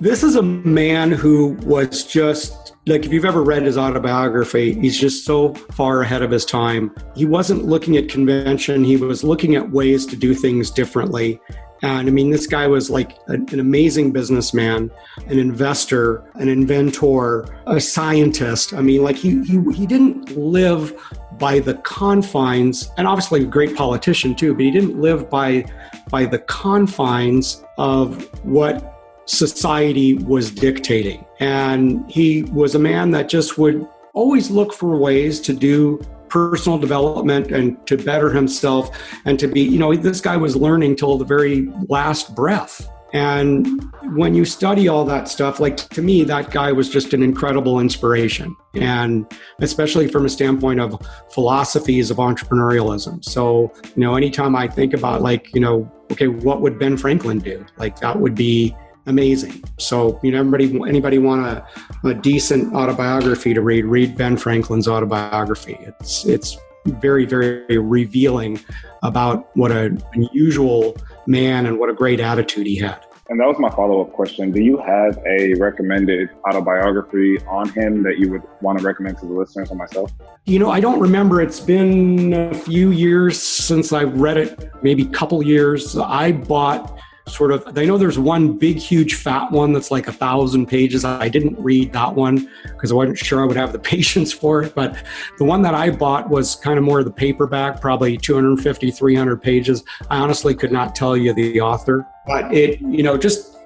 this is a man who was just like if you've ever read his autobiography he's just so far ahead of his time he wasn't looking at convention he was looking at ways to do things differently and I mean, this guy was like an amazing businessman, an investor, an inventor, a scientist. I mean, like he, he, he didn't live by the confines, and obviously a great politician too, but he didn't live by, by the confines of what society was dictating. And he was a man that just would always look for ways to do personal development and to better himself and to be, you know, this guy was learning till the very last breath. And when you study all that stuff, like to me, that guy was just an incredible inspiration. And especially from a standpoint of philosophies of entrepreneurialism. So, you know, anytime I think about like, you know, okay, what would Ben Franklin do? Like that would be amazing. So, you know, everybody, anybody want a, a decent autobiography to read, read Ben Franklin's autobiography. It's, it's very, very revealing about what an unusual man and what a great attitude he had. And that was my follow up question. Do you have a recommended autobiography on him that you would want to recommend to the listeners or myself? You know, I don't remember. It's been a few years since I read it, maybe a couple years. I bought sort of i know there's one big huge fat one that's like a thousand pages. I didn't read that one because i wasn't sure i would have the patience for it but the one that i bought was kind of more of the paperback probably 250 300 pages. I honestly could not tell you the author but it you know just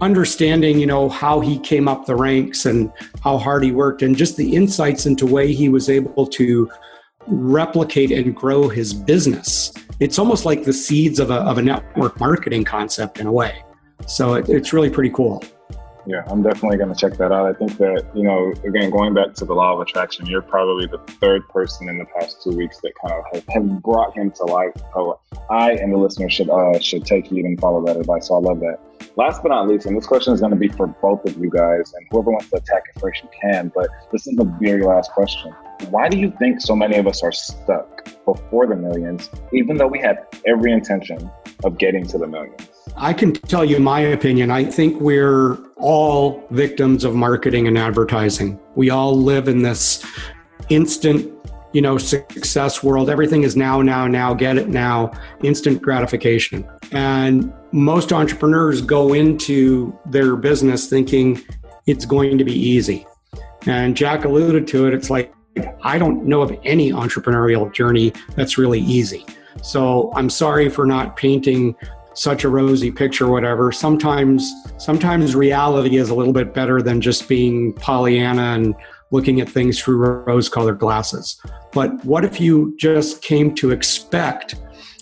understanding you know how he came up the ranks and how hard he worked and just the insights into way he was able to replicate and grow his business. It's almost like the seeds of a, of a network marketing concept in a way. So it, it's really pretty cool. Yeah, I'm definitely going to check that out. I think that, you know, again, going back to the law of attraction, you're probably the third person in the past two weeks that kind of have, brought him to life. So I and the listener should uh, should take heed and follow that advice. So I love that. Last but not least, and this question is going to be for both of you guys, and whoever wants to attack it first, you can. But this is the very last question. Why do you think so many of us are stuck before the millions, even though we have every intention of getting to the millions? I can tell you my opinion. I think we're all victims of marketing and advertising. We all live in this instant, you know, success world. Everything is now, now, now, get it now, instant gratification. And most entrepreneurs go into their business thinking it's going to be easy. And Jack alluded to it. It's like I don't know of any entrepreneurial journey that's really easy. So I'm sorry for not painting such a rosy picture whatever sometimes sometimes reality is a little bit better than just being pollyanna and looking at things through rose colored glasses. But what if you just came to expect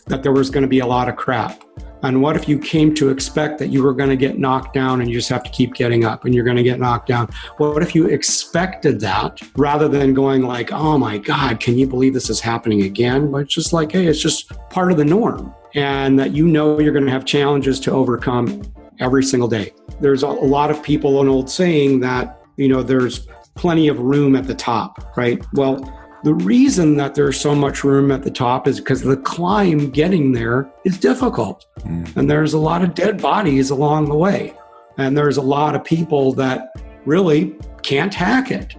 that there was going to be a lot of crap and what if you came to expect that you were going to get knocked down and you just have to keep getting up and you're going to get knocked down? What if you expected that rather than going like, oh my God, can you believe this is happening again? But it's just like, hey, it's just part of the norm. And that you know you're going to have challenges to overcome every single day. There's a lot of people, an old saying that, you know, there's plenty of room at the top, right? Well, the reason that there's so much room at the top is because the climb getting there is difficult. Mm. And there's a lot of dead bodies along the way. And there's a lot of people that really can't hack it.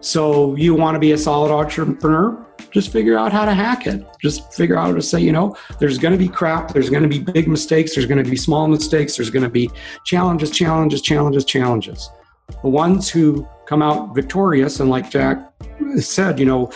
So you want to be a solid entrepreneur? Just figure out how to hack it. Just figure out how to say, you know, there's going to be crap, there's going to be big mistakes, there's going to be small mistakes, there's going to be challenges, challenges, challenges, challenges. The ones who come out victorious and like Jack said, you know,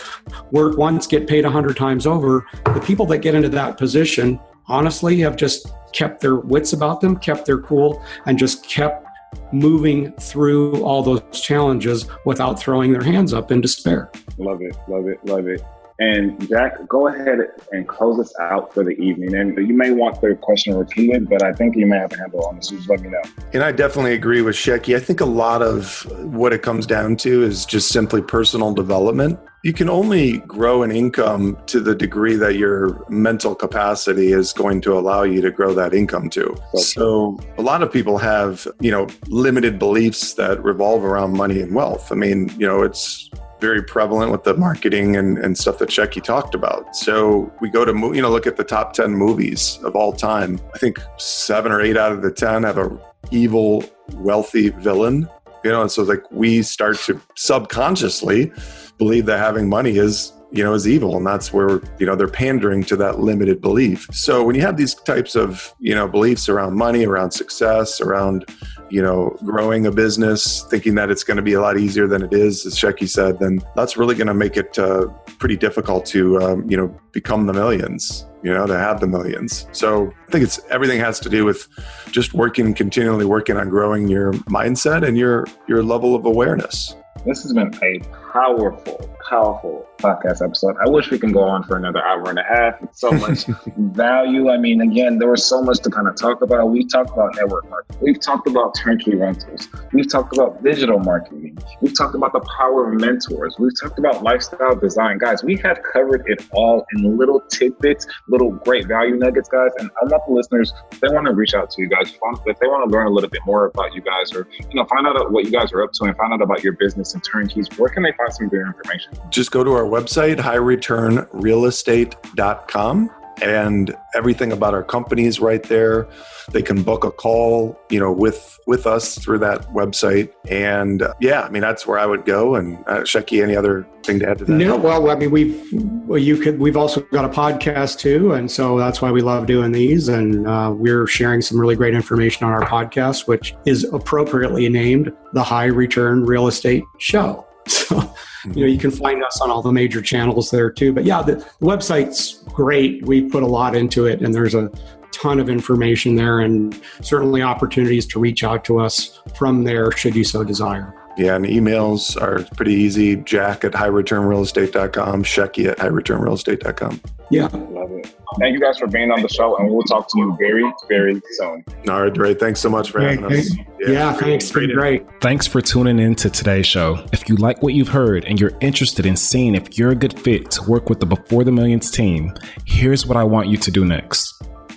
work once, get paid a hundred times over. The people that get into that position, honestly, have just kept their wits about them, kept their cool, and just kept moving through all those challenges without throwing their hands up in despair. Love it, love it, love it. And Jack, go ahead and close us out for the evening. And you may want the question repeated, but I think you may have a handle on this. Just let me know. And I definitely agree with Shecky. I think a lot of what it comes down to is just simply personal development. You can only grow an income to the degree that your mental capacity is going to allow you to grow that income to. So a lot of people have, you know, limited beliefs that revolve around money and wealth. I mean, you know, it's very prevalent with the marketing and, and stuff that Shecky talked about. So we go to, you know, look at the top 10 movies of all time. I think seven or eight out of the 10 have a evil, wealthy villain, you know, and so like we start to subconsciously believe that having money is you know, is evil. And that's where, you know, they're pandering to that limited belief. So when you have these types of, you know, beliefs around money, around success, around, you know, growing a business, thinking that it's going to be a lot easier than it is, as Shecky said, then that's really going to make it uh, pretty difficult to, um, you know, become the millions, you know, to have the millions. So I think it's everything has to do with just working, continually working on growing your mindset and your, your level of awareness. This has been a powerful, powerful podcast episode. I wish we can go on for another hour and a half. It's so much value. I mean, again, there was so much to kind of talk about. We talked about network marketing. We've talked about turnkey rentals. We've talked about digital marketing. We've talked about the power of mentors. We've talked about lifestyle design. Guys, we have covered it all in little tidbits, little great value nuggets, guys. And I want the listeners, if they want to reach out to you guys, if they want to learn a little bit more about you guys or, you know, find out what you guys are up to and find out about your business and turnkeys, where can they find some of your information? Just go to our website, highreturnrealestate.com and everything about our company is right there. They can book a call, you know, with with us through that website. And uh, yeah, I mean that's where I would go. And uh, Shecky, any other thing to add to that? No, well, I mean we've well, you could we've also got a podcast too, and so that's why we love doing these. And uh, we're sharing some really great information on our podcast, which is appropriately named the High Return Real Estate Show. So you know you can find us on all the major channels there too. But yeah the, the website's great. We put a lot into it and there's a ton of information there and certainly opportunities to reach out to us from there should you so desire yeah, and emails are pretty easy. Jack at highreturnrealestate.com, Shecky at highreturnrealestate.com. Yeah. Love it. Thank you guys for being on the show, and we'll talk to you very, very soon. All right, Dre. Thanks so much for having us. Yeah, yeah thanks. Great. great. Thanks for tuning in to today's show. If you like what you've heard and you're interested in seeing if you're a good fit to work with the Before the Millions team, here's what I want you to do next.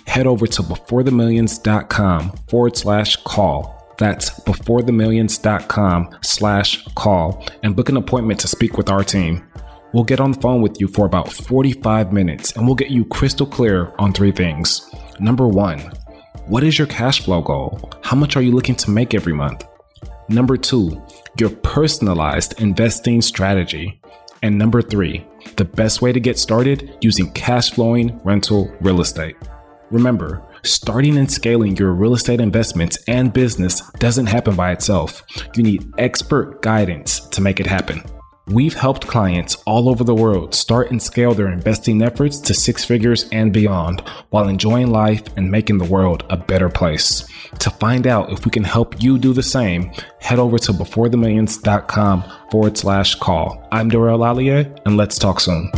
Head over to beforethemillions.com forward slash call that's beforethemillions.com slash call and book an appointment to speak with our team. We'll get on the phone with you for about 45 minutes and we'll get you crystal clear on three things. Number one, what is your cash flow goal? How much are you looking to make every month? Number two, your personalized investing strategy. And number three, the best way to get started using cash flowing rental real estate. Remember, Starting and scaling your real estate investments and business doesn't happen by itself. You need expert guidance to make it happen. We've helped clients all over the world start and scale their investing efforts to six figures and beyond while enjoying life and making the world a better place. To find out if we can help you do the same, head over to beforethemillions.com forward slash call. I'm DeRay Olalaye, and let's talk soon.